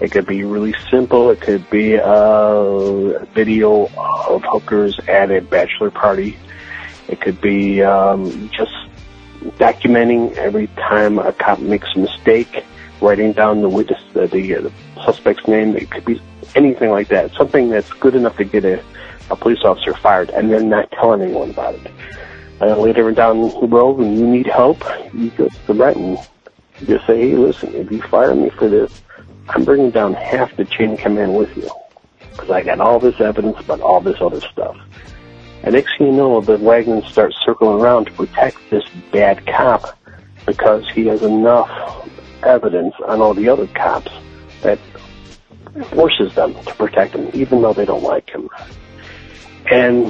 It could be really simple. It could be a video of hookers at a bachelor party. It could be um, just documenting every time a cop makes a mistake, writing down the witness, the, the, uh, the suspect's name. It could be anything like that. Something that's good enough to get a, a police officer fired, and then not telling anyone about it. And later down the road, when you need help, you go to the right and just say, "Hey, listen, if you fire me for this, I'm bringing down half the chain command with you because I got all this evidence about all this other stuff." And next thing you know, the wagons start circling around to protect this bad cop because he has enough evidence on all the other cops that forces them to protect him, even though they don't like him. And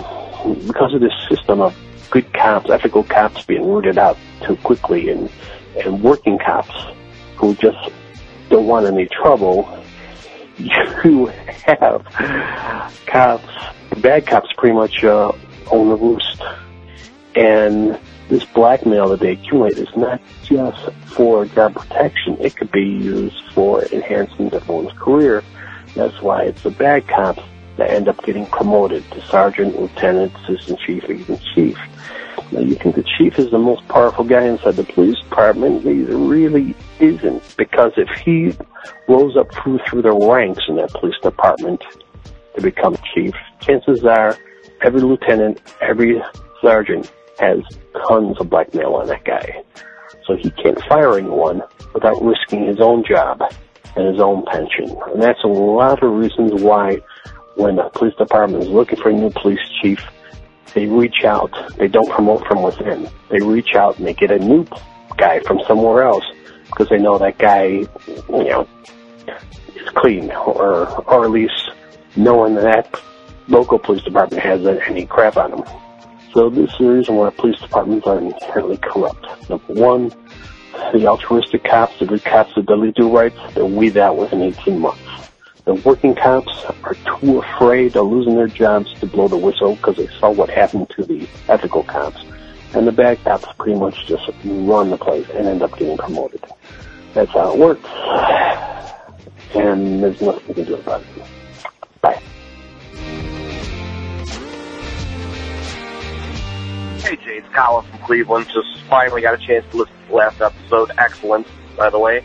because of this system of good cops, ethical cops being rooted out too quickly, and and working cops who just don't want any trouble, you have cops, bad cops, pretty much uh, on the roost. And this blackmail that they accumulate is not just for job protection. It could be used for enhancing everyone's career. That's why it's the bad cops that end up getting promoted to sergeant, lieutenant, assistant chief, even chief. Now you think the chief is the most powerful guy inside the police department? He really isn't, because if he rose up through through the ranks in that police department to become chief, chances are every lieutenant, every sergeant has tons of blackmail on that guy. So he can't fire anyone without risking his own job and his own pension. And that's a lot of reasons why when the police department is looking for a new police chief, they reach out. They don't promote from within. They reach out and they get a new guy from somewhere else because they know that guy, you know, is clean or, or at least knowing that local police department has any crap on them. So this is the reason why police departments are inherently corrupt. Number one, the altruistic cops, the good cops that Dudley Do-Rights, they'll weed out within 18 months. The working cops are too afraid of losing their jobs to blow the whistle because they saw what happened to the ethical cops. And the bad cops pretty much just run the place and end up getting promoted. That's how it works. And there's nothing you can do about it. Bye. Hey Jay, it's Colin from Cleveland. Just finally got a chance to listen to the last episode. Excellent, by the way.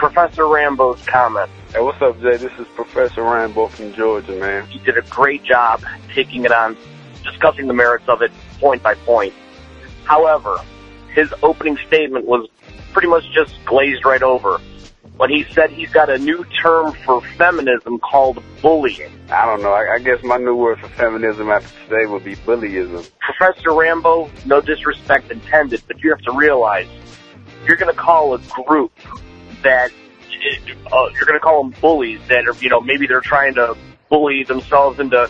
Professor Rambo's comment. Hey, what's up, Jay? This is Professor Rambo from Georgia, man. He did a great job taking it on, discussing the merits of it point by point. However, his opening statement was pretty much just glazed right over when he said he's got a new term for feminism called bullying. I don't know. I, I guess my new word for feminism after today would be bullyism. Professor Rambo, no disrespect intended, but you have to realize you're going to call a group that uh, you're going to call them bullies that are, you know, maybe they're trying to bully themselves into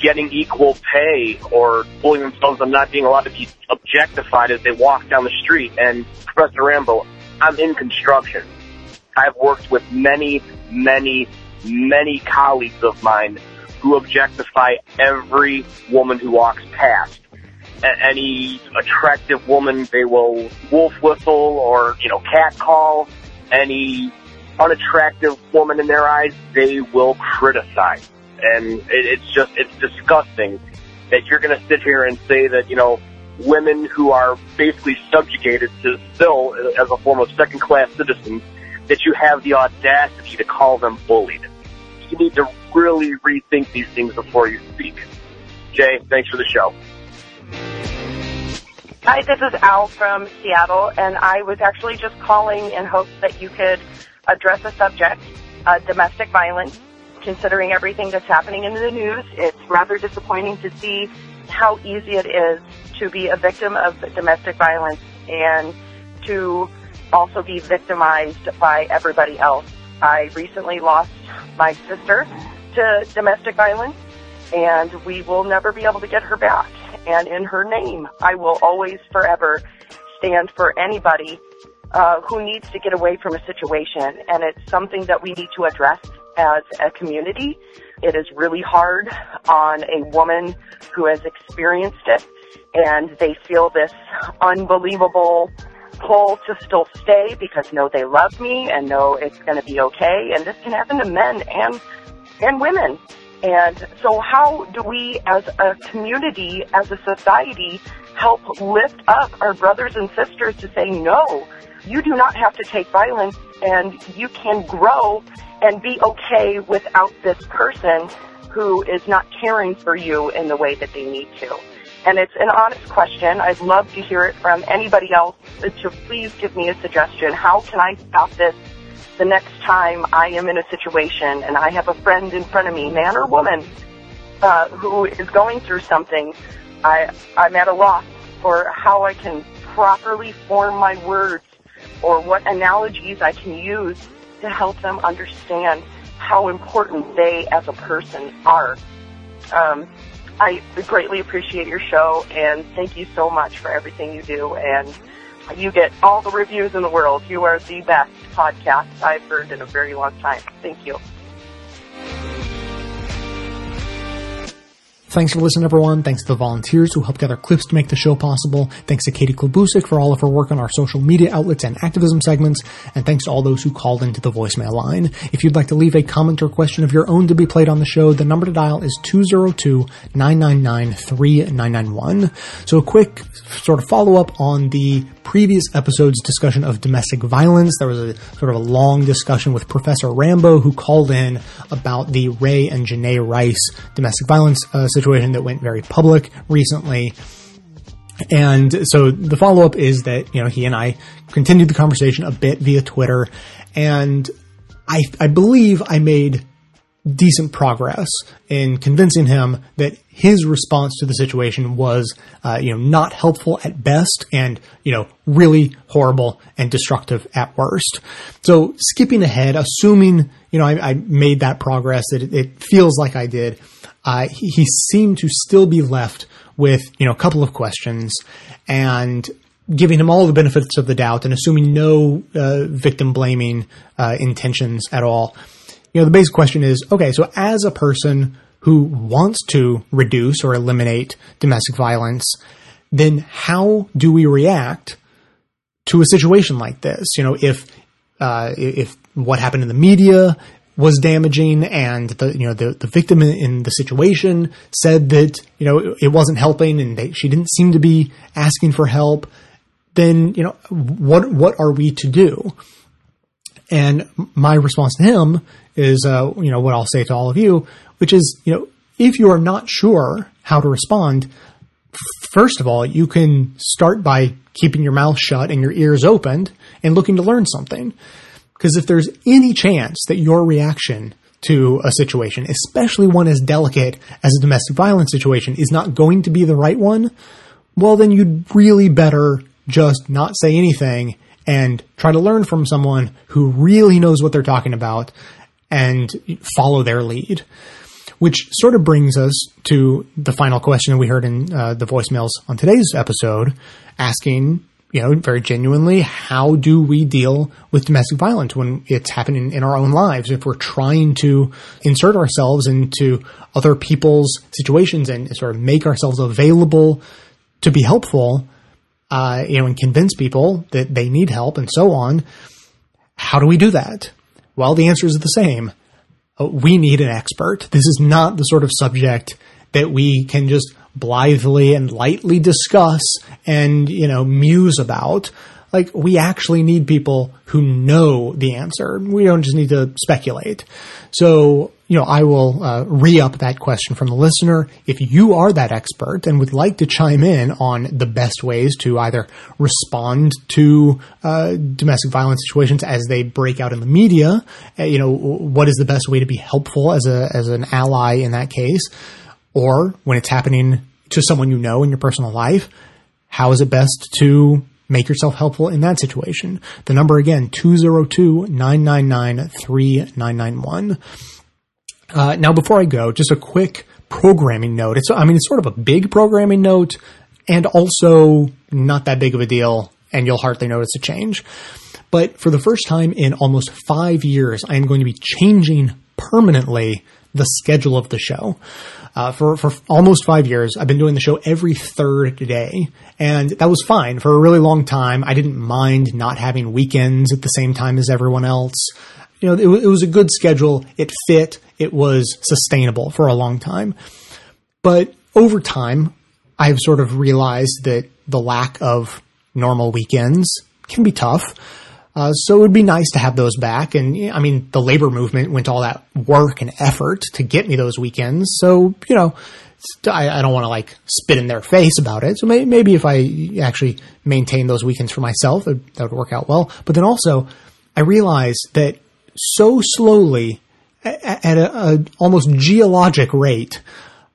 getting equal pay or bullying themselves into not being allowed to be objectified as they walk down the street. And Professor Rambo, I'm in construction. I've worked with many, many, many colleagues of mine who objectify every woman who walks past. A- any attractive woman, they will wolf whistle or, you know, cat call. Any unattractive woman in their eyes, they will criticize. And it, it's just, it's disgusting that you're going to sit here and say that, you know, women who are basically subjugated to still uh, as a form of second class citizens that you have the audacity to call them bullied. You need to really rethink these things before you speak. Jay, thanks for the show. Hi, this is Al from Seattle, and I was actually just calling in hopes that you could address a subject, uh, domestic violence. Considering everything that's happening in the news, it's rather disappointing to see how easy it is to be a victim of domestic violence and to also be victimized by everybody else. I recently lost my sister to domestic violence, and we will never be able to get her back. And in her name, I will always, forever stand for anybody uh, who needs to get away from a situation. And it's something that we need to address as a community. It is really hard on a woman who has experienced it and they feel this unbelievable pull to still stay because know they love me and know it's going to be okay. And this can happen to men and and women. And so how do we as a community, as a society, help lift up our brothers and sisters to say, no, you do not have to take violence and you can grow and be okay without this person who is not caring for you in the way that they need to. And it's an honest question. I'd love to hear it from anybody else. So please give me a suggestion. How can I stop this the next time I am in a situation and I have a friend in front of me, man or woman, uh, who is going through something? I, I'm at a loss for how I can properly form my words or what analogies I can use to help them understand how important they as a person are. Um, I greatly appreciate your show and thank you so much for everything you do and you get all the reviews in the world. You are the best podcast I've heard in a very long time. Thank you. Thanks for listening, everyone. Thanks to the volunteers who helped gather clips to make the show possible. Thanks to Katie Klabusich for all of her work on our social media outlets and activism segments. And thanks to all those who called into the voicemail line. If you'd like to leave a comment or question of your own to be played on the show, the number to dial is 202-999-3991. So a quick sort of follow up on the previous episode's discussion of domestic violence. There was a sort of a long discussion with Professor Rambo who called in about the Ray and Janae Rice domestic violence uh, situation that went very public recently. And so the follow up is that, you know, he and I continued the conversation a bit via Twitter and I, I believe I made decent progress in convincing him that his response to the situation was, uh, you know, not helpful at best and, you know, really horrible and destructive at worst. So skipping ahead, assuming, you know, I, I made that progress, it, it feels like I did, uh, he, he seemed to still be left with, you know, a couple of questions and giving him all the benefits of the doubt and assuming no uh, victim blaming uh, intentions at all you know, the basic question is, okay, so as a person who wants to reduce or eliminate domestic violence, then how do we react to a situation like this? You know, if, uh, if what happened in the media was damaging and the, you know, the, the victim in, the situation said that, you know, it, it wasn't helping and they, she didn't seem to be asking for help, then, you know, what, what are we to do? And my response to him is, uh, you know, what I'll say to all of you, which is, you know, if you are not sure how to respond, first of all, you can start by keeping your mouth shut and your ears opened and looking to learn something. Because if there's any chance that your reaction to a situation, especially one as delicate as a domestic violence situation, is not going to be the right one, well, then you'd really better just not say anything and try to learn from someone who really knows what they're talking about and follow their lead. Which sort of brings us to the final question we heard in uh, the voicemails on today's episode, asking, you know, very genuinely, how do we deal with domestic violence when it's happening in our own lives? If we're trying to insert ourselves into other people's situations and sort of make ourselves available to be helpful, uh, you know, and convince people that they need help and so on, how do we do that? Well, the answer is the same. Uh, we need an expert. This is not the sort of subject that we can just blithely and lightly discuss and, you know, muse about. Like, we actually need people who know the answer. We don't just need to speculate. So, you know, I will uh, re-up that question from the listener. If you are that expert and would like to chime in on the best ways to either respond to uh, domestic violence situations as they break out in the media, uh, you know, what is the best way to be helpful as a as an ally in that case, or when it's happening to someone you know in your personal life, how is it best to make yourself helpful in that situation? The number again, 202-999-3991. Uh, now, before I go, just a quick programming note. It's, I mean, it's sort of a big programming note and also not that big of a deal, and you'll hardly notice a change. But for the first time in almost five years, I am going to be changing permanently the schedule of the show. Uh, for for almost five years, I've been doing the show every third day, and that was fine for a really long time. I didn't mind not having weekends at the same time as everyone else. You know, it, it was a good schedule. It fit. It was sustainable for a long time. But over time, I've sort of realized that the lack of normal weekends can be tough. Uh, so it would be nice to have those back. And I mean, the labor movement went all that work and effort to get me those weekends. So, you know, I, I don't want to like spit in their face about it. So may, maybe if I actually maintain those weekends for myself, that, that would work out well. But then also, I realized that so slowly, at, at a, a, almost geologic rate,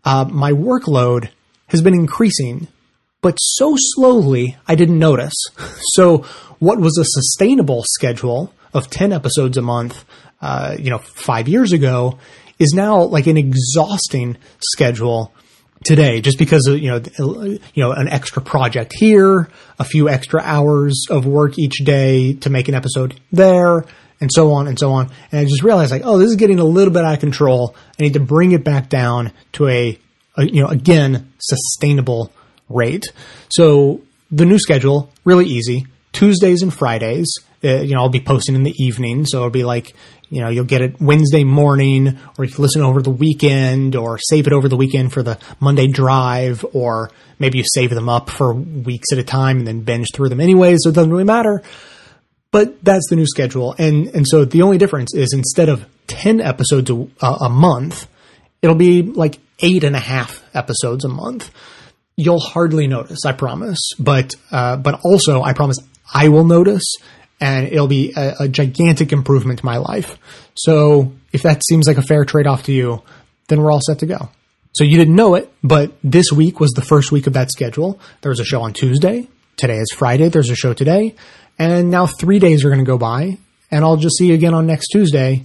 uh, my workload has been increasing, but so slowly I didn't notice. So what was a sustainable schedule of 10 episodes a month, uh, you know, five years ago is now like an exhausting schedule today just because of, you know, you know, an extra project here, a few extra hours of work each day to make an episode there, and so on and so on. And I just realized like, oh, this is getting a little bit out of control. I need to bring it back down to a, a you know, again, sustainable rate. So the new schedule, really easy. Tuesdays and Fridays. Uh, you know, I'll be posting in the evening, so it'll be like, you know, you'll get it Wednesday morning, or you can listen over the weekend, or save it over the weekend for the Monday drive, or maybe you save them up for weeks at a time and then binge through them anyway, so it doesn't really matter. But that's the new schedule, and and so the only difference is instead of ten episodes a, a month, it'll be like eight and a half episodes a month you'll hardly notice, I promise. But uh, but also, I promise I will notice, and it'll be a, a gigantic improvement to my life. So if that seems like a fair trade off to you, then we're all set to go. So you didn't know it, but this week was the first week of that schedule. There was a show on Tuesday. Today is Friday. There's a show today. And now three days are going to go by, and I'll just see you again on next Tuesday,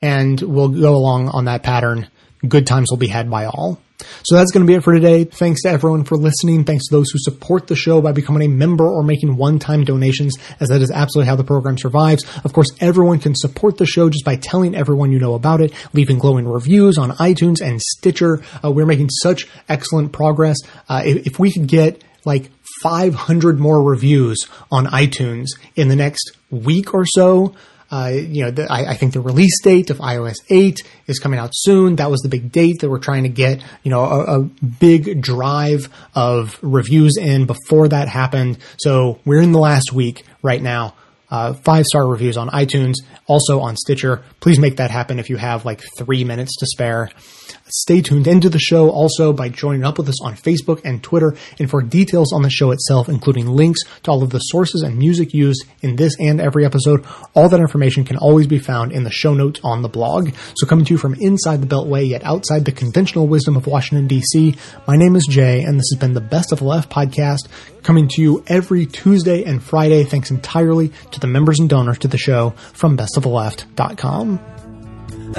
and we'll go along on that pattern. Good times will be had by all. So that's going to be it for today. Thanks to everyone for listening. Thanks to those who support the show by becoming a member or making one-time donations, as that is absolutely how the program survives. Of course, everyone can support the show just by telling everyone you know about it, leaving glowing reviews on iTunes and Stitcher. Uh, we're making such excellent progress. Uh, if, if we could get like 500 more reviews on iTunes in the next week or so, uh, you know, the, I, I, think the release date of iOS 8 is coming out soon. That was the big date that we're trying to get, you know, a, a big drive of reviews in before that happened. So we're in the last week right now. Uh, five star reviews on iTunes, also on Stitcher. Please make that happen if you have like three minutes to spare. Stay tuned into the show also by joining up with us on Facebook and Twitter. And for details on the show itself, including links to all of the sources and music used in this and every episode, all that information can always be found in the show notes on the blog. So coming to you from inside the Beltway, yet outside the conventional wisdom of Washington, D.C., my name is Jay, and this has been the Best of the Left podcast, coming to you every Tuesday and Friday, thanks entirely to the members and donors to the show from bestoftheleft.com.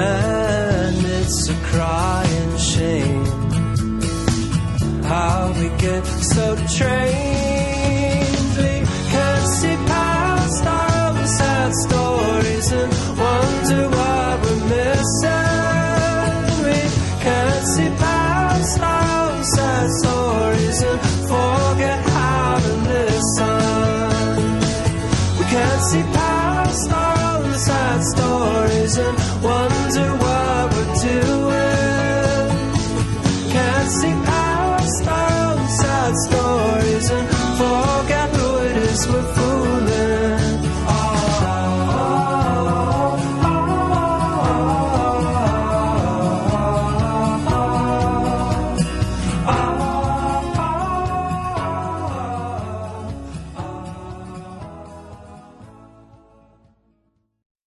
And it's a crying shame how we get so trained